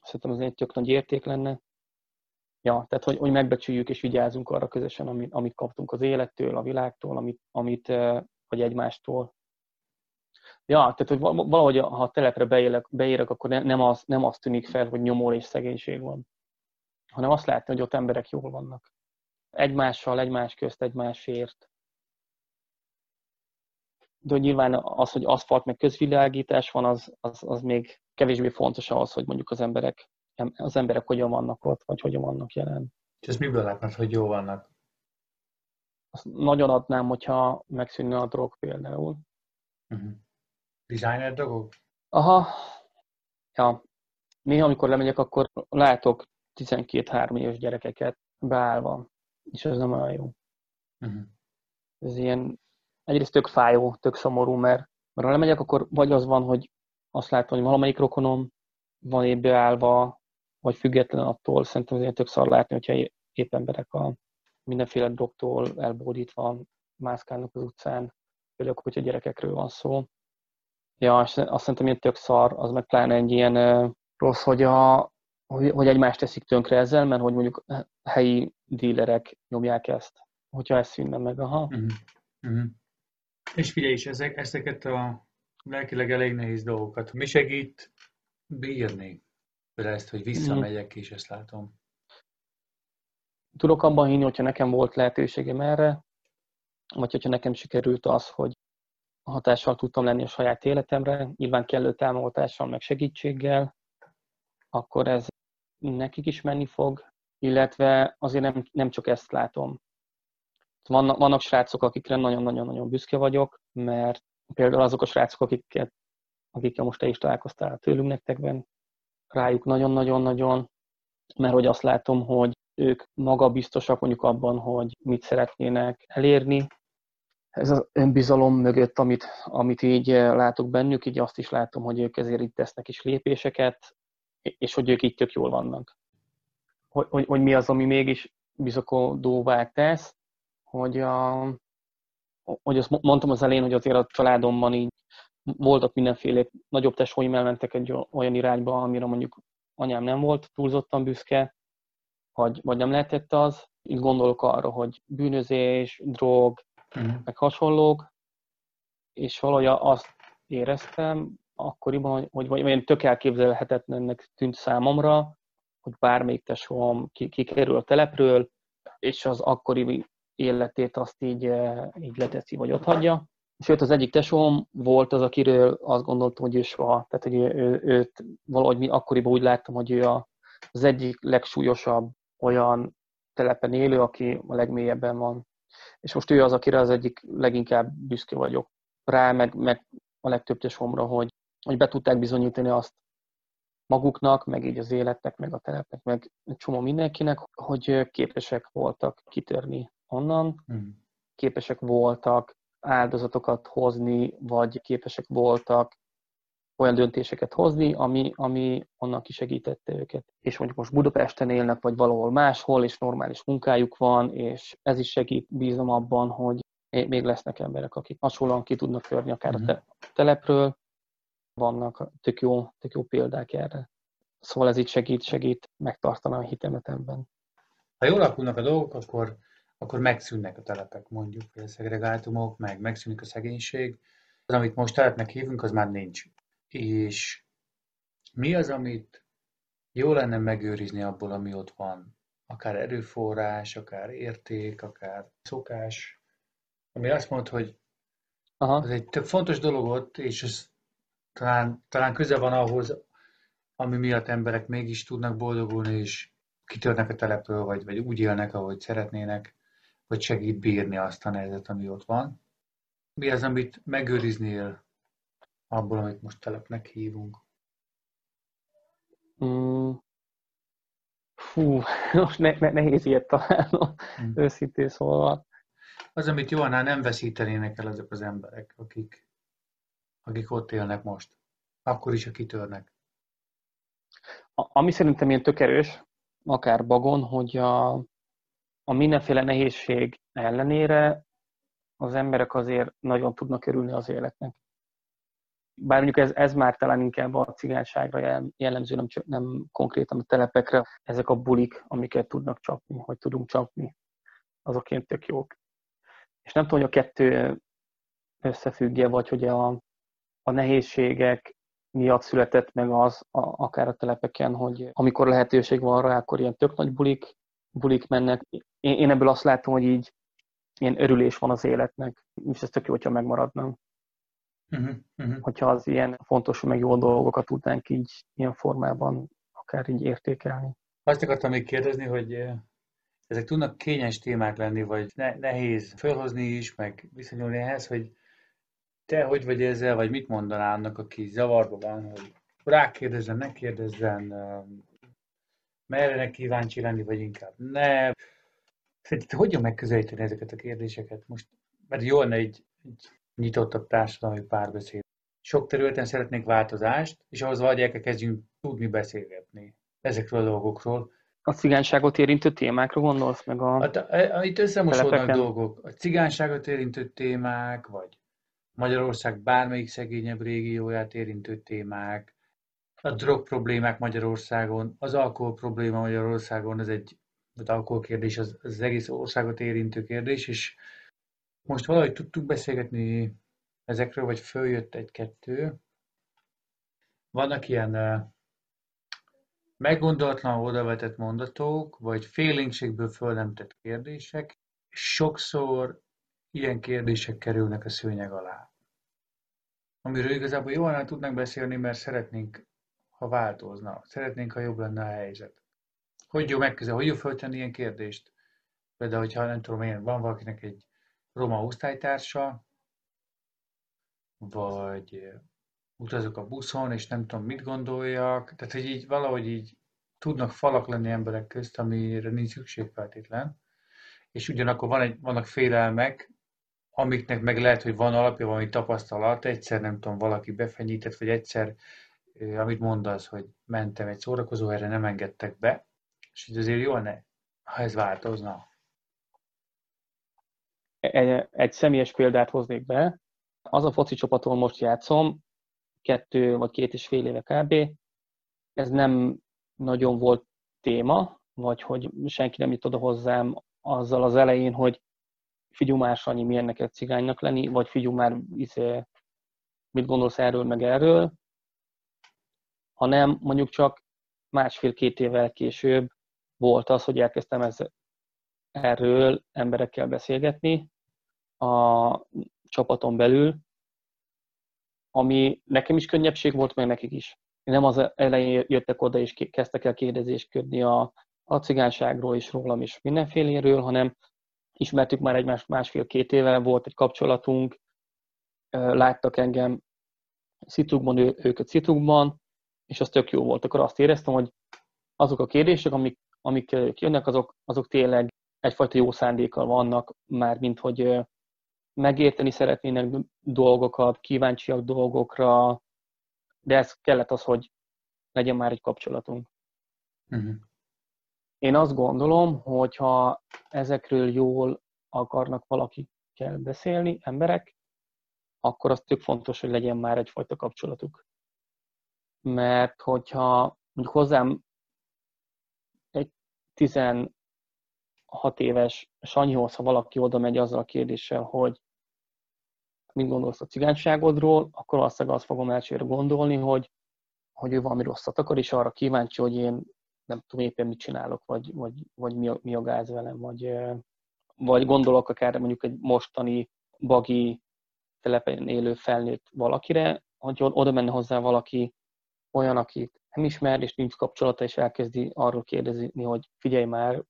Szerintem az egy tök nagy érték lenne. Ja, tehát hogy, hogy megbecsüljük és vigyázzunk arra közösen, amit, amit kaptunk az élettől, a világtól, amit, amit vagy egymástól. Ja, tehát hogy valahogy ha a telepre beérek, beérek akkor nem az, nem az tűnik fel, hogy nyomor és szegénység van, hanem azt látni, hogy ott emberek jól vannak. Egymással, egymás közt, egymásért. De nyilván az, hogy aszfalt meg közvilágítás van, az, az, az még kevésbé fontos ahhoz, hogy mondjuk az emberek, az emberek hogyan vannak ott, vagy hogyan vannak jelen. És ezt miből látnád, hogy jó vannak? Azt nagyon adnám, hogyha megszűnne a drog például. Uh-huh. Designer drogok? Aha. Ja. Néha, amikor lemegyek, akkor látok 12-3 éves gyerekeket beállva, és ez nem olyan jó. Uh-huh. Ez ilyen, egyrészt tök fájó, tök szomorú, mert, mert ha lemegyek, akkor vagy az van, hogy azt látom, hogy valamelyik rokonom van épp beállva, vagy független attól, szerintem azért tök szar látni, hogyha épp emberek a mindenféle drogtól elbódítva mászkálnak az utcán, főleg, hogyha gyerekekről van szó. Ja, és azt szerintem ilyen tök szar, az meg pláne egy ilyen rossz, hogy, a, hogy, hogy egymást teszik tönkre ezzel, mert hogy mondjuk helyi dílerek nyomják ezt, hogyha ez szűnne meg, aha. Uh-huh. Uh-huh. És figyelj is, ezek, ezeket a lelkileg elég nehéz dolgokat. Mi segít bírni? Például ezt, hogy visszamegyek, és ezt látom. Tudok abban hinni, hogyha nekem volt lehetőségem erre, vagy hogyha nekem sikerült az, hogy hatással tudtam lenni a saját életemre, nyilván kellő támogatással, meg segítséggel, akkor ez nekik is menni fog, illetve azért nem, nem csak ezt látom. Vannak, vannak srácok, akikre nagyon-nagyon-nagyon büszke vagyok, mert például azok a srácok, akiket, akikkel most te is találkoztál tőlünk nektekben, rájuk nagyon-nagyon-nagyon, mert hogy azt látom, hogy ők magabiztosak mondjuk abban, hogy mit szeretnének elérni. Ez az önbizalom mögött, amit, amit így látok bennük, így azt is látom, hogy ők ezért itt tesznek is lépéseket, és hogy ők így tök jól vannak. Hogy, hogy, hogy mi az, ami mégis bizakodóvá tesz, hogy, a, hogy azt mondtam az elején, hogy azért a családomban így voltak mindenféle nagyobb tesóim elmentek egy olyan irányba, amire mondjuk anyám nem volt túlzottan büszke, vagy, vagy nem lehetett az. Itt gondolok arra, hogy bűnözés, drog, uh-huh. meg hasonlók, és valahogy azt éreztem akkoriban, hogy, hogy vagy tök elképzelhetetlennek tűnt számomra, hogy bármelyik tesóm kikerül a telepről, és az akkori életét azt így, eh, így leteszi, vagy ott hagyja. Sőt, az egyik tesóm volt az, akiről azt gondoltam, hogy ő soha, tehát hogy ő, őt valahogy mi akkoriban úgy láttam, hogy ő a, az egyik legsúlyosabb olyan telepen élő, aki a legmélyebben van. És most ő az, akire az egyik leginkább büszke vagyok rá, meg, meg a legtöbb tesómra, hogy, hogy be tudták bizonyítani azt maguknak, meg így az életnek, meg a telepnek, meg csomó mindenkinek, hogy képesek voltak kitörni onnan, mm. képesek voltak áldozatokat hozni, vagy képesek voltak olyan döntéseket hozni, ami, ami onnan kisegítette őket. És mondjuk most Budapesten élnek, vagy valahol máshol, és normális munkájuk van, és ez is segít, bízom abban, hogy még lesznek emberek, akik hasonlóan ki tudnak törni akár uh-huh. a telepről. Vannak tök jó, tök jó példák erre. Szóval ez így segít, segít megtartani a hitemet ebben. Ha jól alakulnak a dolgok, akkor akkor megszűnnek a telepek, mondjuk, a szegregátumok, meg megszűnik a szegénység. Az, amit most telepnek hívunk, az már nincs. És mi az, amit jó lenne megőrizni abból, ami ott van? Akár erőforrás, akár érték, akár szokás, ami azt mond, hogy Aha. az egy tök fontos dolog ott, és ez talán, talán köze van ahhoz, ami miatt emberek mégis tudnak boldogulni, és kitörnek a telepről, vagy, vagy úgy élnek, ahogy szeretnének hogy segít bírni azt a nehezet, ami ott van. Mi az, amit megőriznél abból, amit most telepnek hívunk? Mm. Fú, most ne, ne, nehéz ilyet találnom, mm. őszintén szólva. Az, amit Johannál nem veszítenének el azok az emberek, akik, akik ott élnek most. Akkor is, akik kitörnek. A, ami szerintem ilyen tök erős, akár Bagon, hogy a, a mindenféle nehézség ellenére az emberek azért nagyon tudnak örülni az életnek. Bár mondjuk ez, ez már talán inkább a cigányságra jellemző, nem, nem konkrétan a telepekre. Ezek a bulik, amiket tudnak csapni, hogy tudunk csapni, azok ilyen tök jók. És nem tudom, hogy a kettő összefüggje, vagy hogy a, a nehézségek miatt született meg az, a, akár a telepeken, hogy amikor lehetőség van rá, akkor ilyen tök nagy bulik, bulik mennek. Én, én ebből azt látom, hogy így ilyen örülés van az életnek, és ez tök jó, hogyha megmaradna. Uh-huh, uh-huh. Hogyha az ilyen fontos, meg jó dolgokat tudnánk így ilyen formában akár így értékelni. Azt akartam még kérdezni, hogy eh, ezek tudnak kényes témák lenni, vagy ne, nehéz felhozni is, meg viszonyulni ehhez, hogy te hogy vagy ezzel, vagy mit mondanál annak, aki zavarba van, hogy rákérdezzen, ne kérdezzen, eh, merre kíváncsi lenni, vagy inkább ne. Szerinted hogyan megközelíteni ezeket a kérdéseket? Most, mert jó lenne egy, egy nyitottabb társadalmi párbeszéd. Sok területen szeretnék változást, és ahhoz vagy kezdjünk tudni beszélgetni ezekről a dolgokról. A cigányságot érintő témákra gondolsz meg a... Hát, a itt összemosódnak dolgok. A cigányságot érintő témák, vagy Magyarország bármelyik szegényebb régióját érintő témák, a drog problémák Magyarországon, az alkohol probléma Magyarországon, ez egy az alkohol kérdés, az, az egész országot érintő kérdés, és most valahogy tudtuk beszélgetni ezekről, vagy följött egy-kettő. Vannak ilyen meggondolatlan odavetett mondatok, vagy félénkségből föl nem tett kérdések. Sokszor ilyen kérdések kerülnek a szőnyeg alá. Amiről igazából jól tudnánk beszélni, mert szeretnénk ha változna. Szeretnénk, ha jobb lenne a helyzet. Hogy jó megközel, hogy jó föltenni ilyen kérdést? Például, hogyha nem tudom én, van valakinek egy roma osztálytársa, vagy utazok a buszon, és nem tudom, mit gondoljak. Tehát, hogy így valahogy így tudnak falak lenni emberek közt, amire nincs szükség feltétlen, és ugyanakkor van egy, vannak félelmek, amiknek meg lehet, hogy van alapja, valami tapasztalat, egyszer nem tudom, valaki befenyített, vagy egyszer, amit mondasz, hogy mentem egy szórakozó, erre nem engedtek be, és így azért jó ne, ha ez változna. Egy, egy személyes példát hoznék be. Az a foci csapaton most játszom, kettő vagy két és fél éve kb. Ez nem nagyon volt téma, vagy hogy senki nem jut hozzám azzal az elején, hogy figyelj már, Sanyi, milyen neked cigánynak lenni, vagy figyelj már, izé, mit gondolsz erről, meg erről, hanem mondjuk csak másfél-két évvel később volt az, hogy elkezdtem ez, erről emberekkel beszélgetni a csapaton belül, ami nekem is könnyebbség volt, meg nekik is. Nem az elején jöttek oda és kezdtek el kérdezésködni a, a cigányságról is, rólam is mindenféléről, hanem ismertük már egymást másfél-két éve, volt egy kapcsolatunk, láttak engem szitukban, ő, őket szitukban, és az tök jó volt. Akkor azt éreztem, hogy azok a kérdések, amik, amik jönnek, azok, azok tényleg egyfajta jó szándékkal vannak, már mint hogy megérteni szeretnének dolgokat, kíváncsiak dolgokra, de ez kellett az, hogy legyen már egy kapcsolatunk. Uh-huh. Én azt gondolom, hogy ha ezekről jól akarnak valakikkel beszélni, emberek, akkor az tök fontos, hogy legyen már egyfajta kapcsolatuk. Mert hogyha mondjuk hozzám egy 16 éves Sanyihoz, ha valaki oda megy azzal a kérdéssel, hogy mit gondolsz a cigányságodról, akkor valószínűleg azt fogom elsőre gondolni, hogy, hogy ő valami rosszat akar, és arra kíváncsi, hogy én nem tudom éppen mit csinálok, vagy, vagy, vagy mi, a, mi a gáz velem, vagy, vagy gondolok akár mondjuk egy mostani bagi telepen élő felnőtt valakire, hogy oda menne hozzá valaki olyan, akit nem ismer, és nincs kapcsolata, és elkezdi arról kérdezni, hogy figyelj már,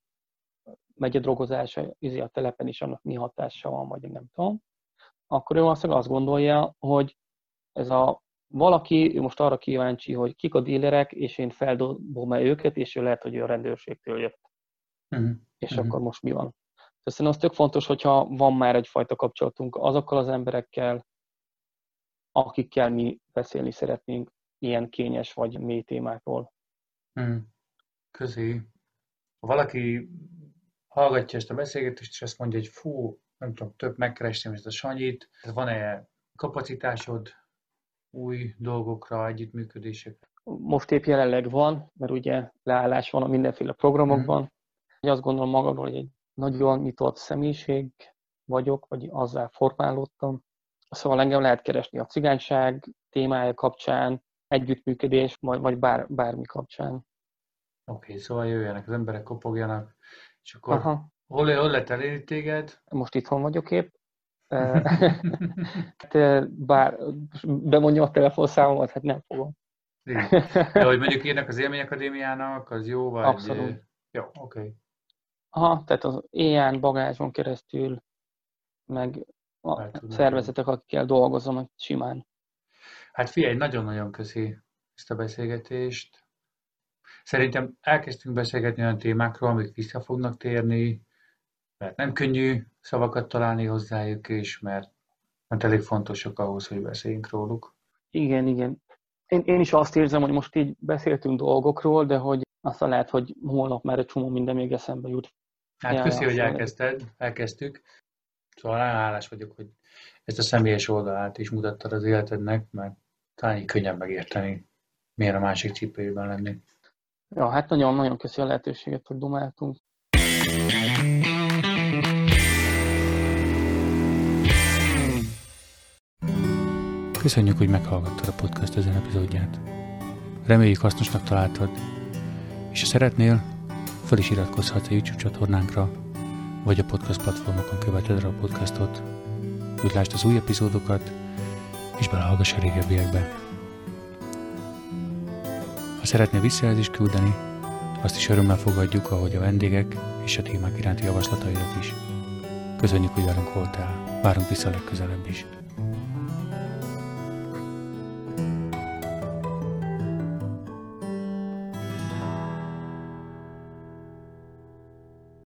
megy a drogozás izé a telepen, és annak mi hatása van, vagy nem tudom, akkor ő valószínűleg azt gondolja, hogy ez a valaki, ő most arra kíváncsi, hogy kik a dílerek, és én feldobom-e őket, és ő lehet, hogy ő a rendőrségtől jött. Uh-huh. És uh-huh. akkor most mi van? Szerintem az tök fontos, hogyha van már egyfajta kapcsolatunk azokkal az emberekkel, akikkel mi beszélni szeretnénk ilyen kényes vagy mély témákról. Hmm. Közé. Ha valaki hallgatja ezt a beszélgetést, és azt mondja, hogy fú, nem tudom, több megkerestem ezt a Sanyit, van-e kapacitásod új dolgokra, együttműködésekre? Most épp jelenleg van, mert ugye leállás van a mindenféle programokban. Mm. Azt gondolom magamról, hogy egy nagyon nyitott személyiség vagyok, vagy azzal formálódtam. Szóval engem lehet keresni a cigányság témája kapcsán, együttműködés, vagy, vagy bár, bármi kapcsán. Oké, okay, szóval jöjjenek az emberek, kopogjanak, és akkor Aha. hol, hol elérni téged? Most itthon vagyok épp, hát, bár bemondjam a telefonszámomat, hát nem fogom. De hogy mondjuk írnak az Élmény Akadémiának, az jó, vagy... Abszolút. Jó, oké. Okay. Aha, tehát az éjjel bagázson keresztül, meg a szervezetek, akikkel dolgozom, simán. Hát figyelj, nagyon-nagyon köszi ezt a beszélgetést. Szerintem elkezdtünk beszélgetni olyan témákról, amik vissza fognak térni, mert nem könnyű szavakat találni hozzájuk is, mert, mert elég fontosak ahhoz, hogy beszéljünk róluk. Igen, igen. Én, én is azt érzem, hogy most így beszéltünk dolgokról, de hogy aztán lehet, hogy holnap már egy csomó minden még eszembe jut. Hát ja, köszi, hogy elkezdted, elkezdtük. Szóval nagyon hálás vagyok, hogy ezt a személyes oldalát is mutattad az életednek, mert talán így könnyebb megérteni, milyen a másik cipőjében lenni. Ja, hát nagyon-nagyon köszi a lehetőséget, hogy domáltunk. Köszönjük, hogy meghallgattad a podcast ezen epizódját. Reméljük hasznosnak találtad, és ha szeretnél, fel is iratkozhatsz a YouTube csatornánkra, vagy a podcast platformokon követed a podcastot, úgy lásd az új epizódokat, és belehallgass a régebbiekbe. Ha szeretnél visszajelzést küldeni, azt is örömmel fogadjuk, ahogy a vendégek és a témák iránti javaslataidat is. Köszönjük, hogy velünk voltál. Várunk vissza legközelebb is.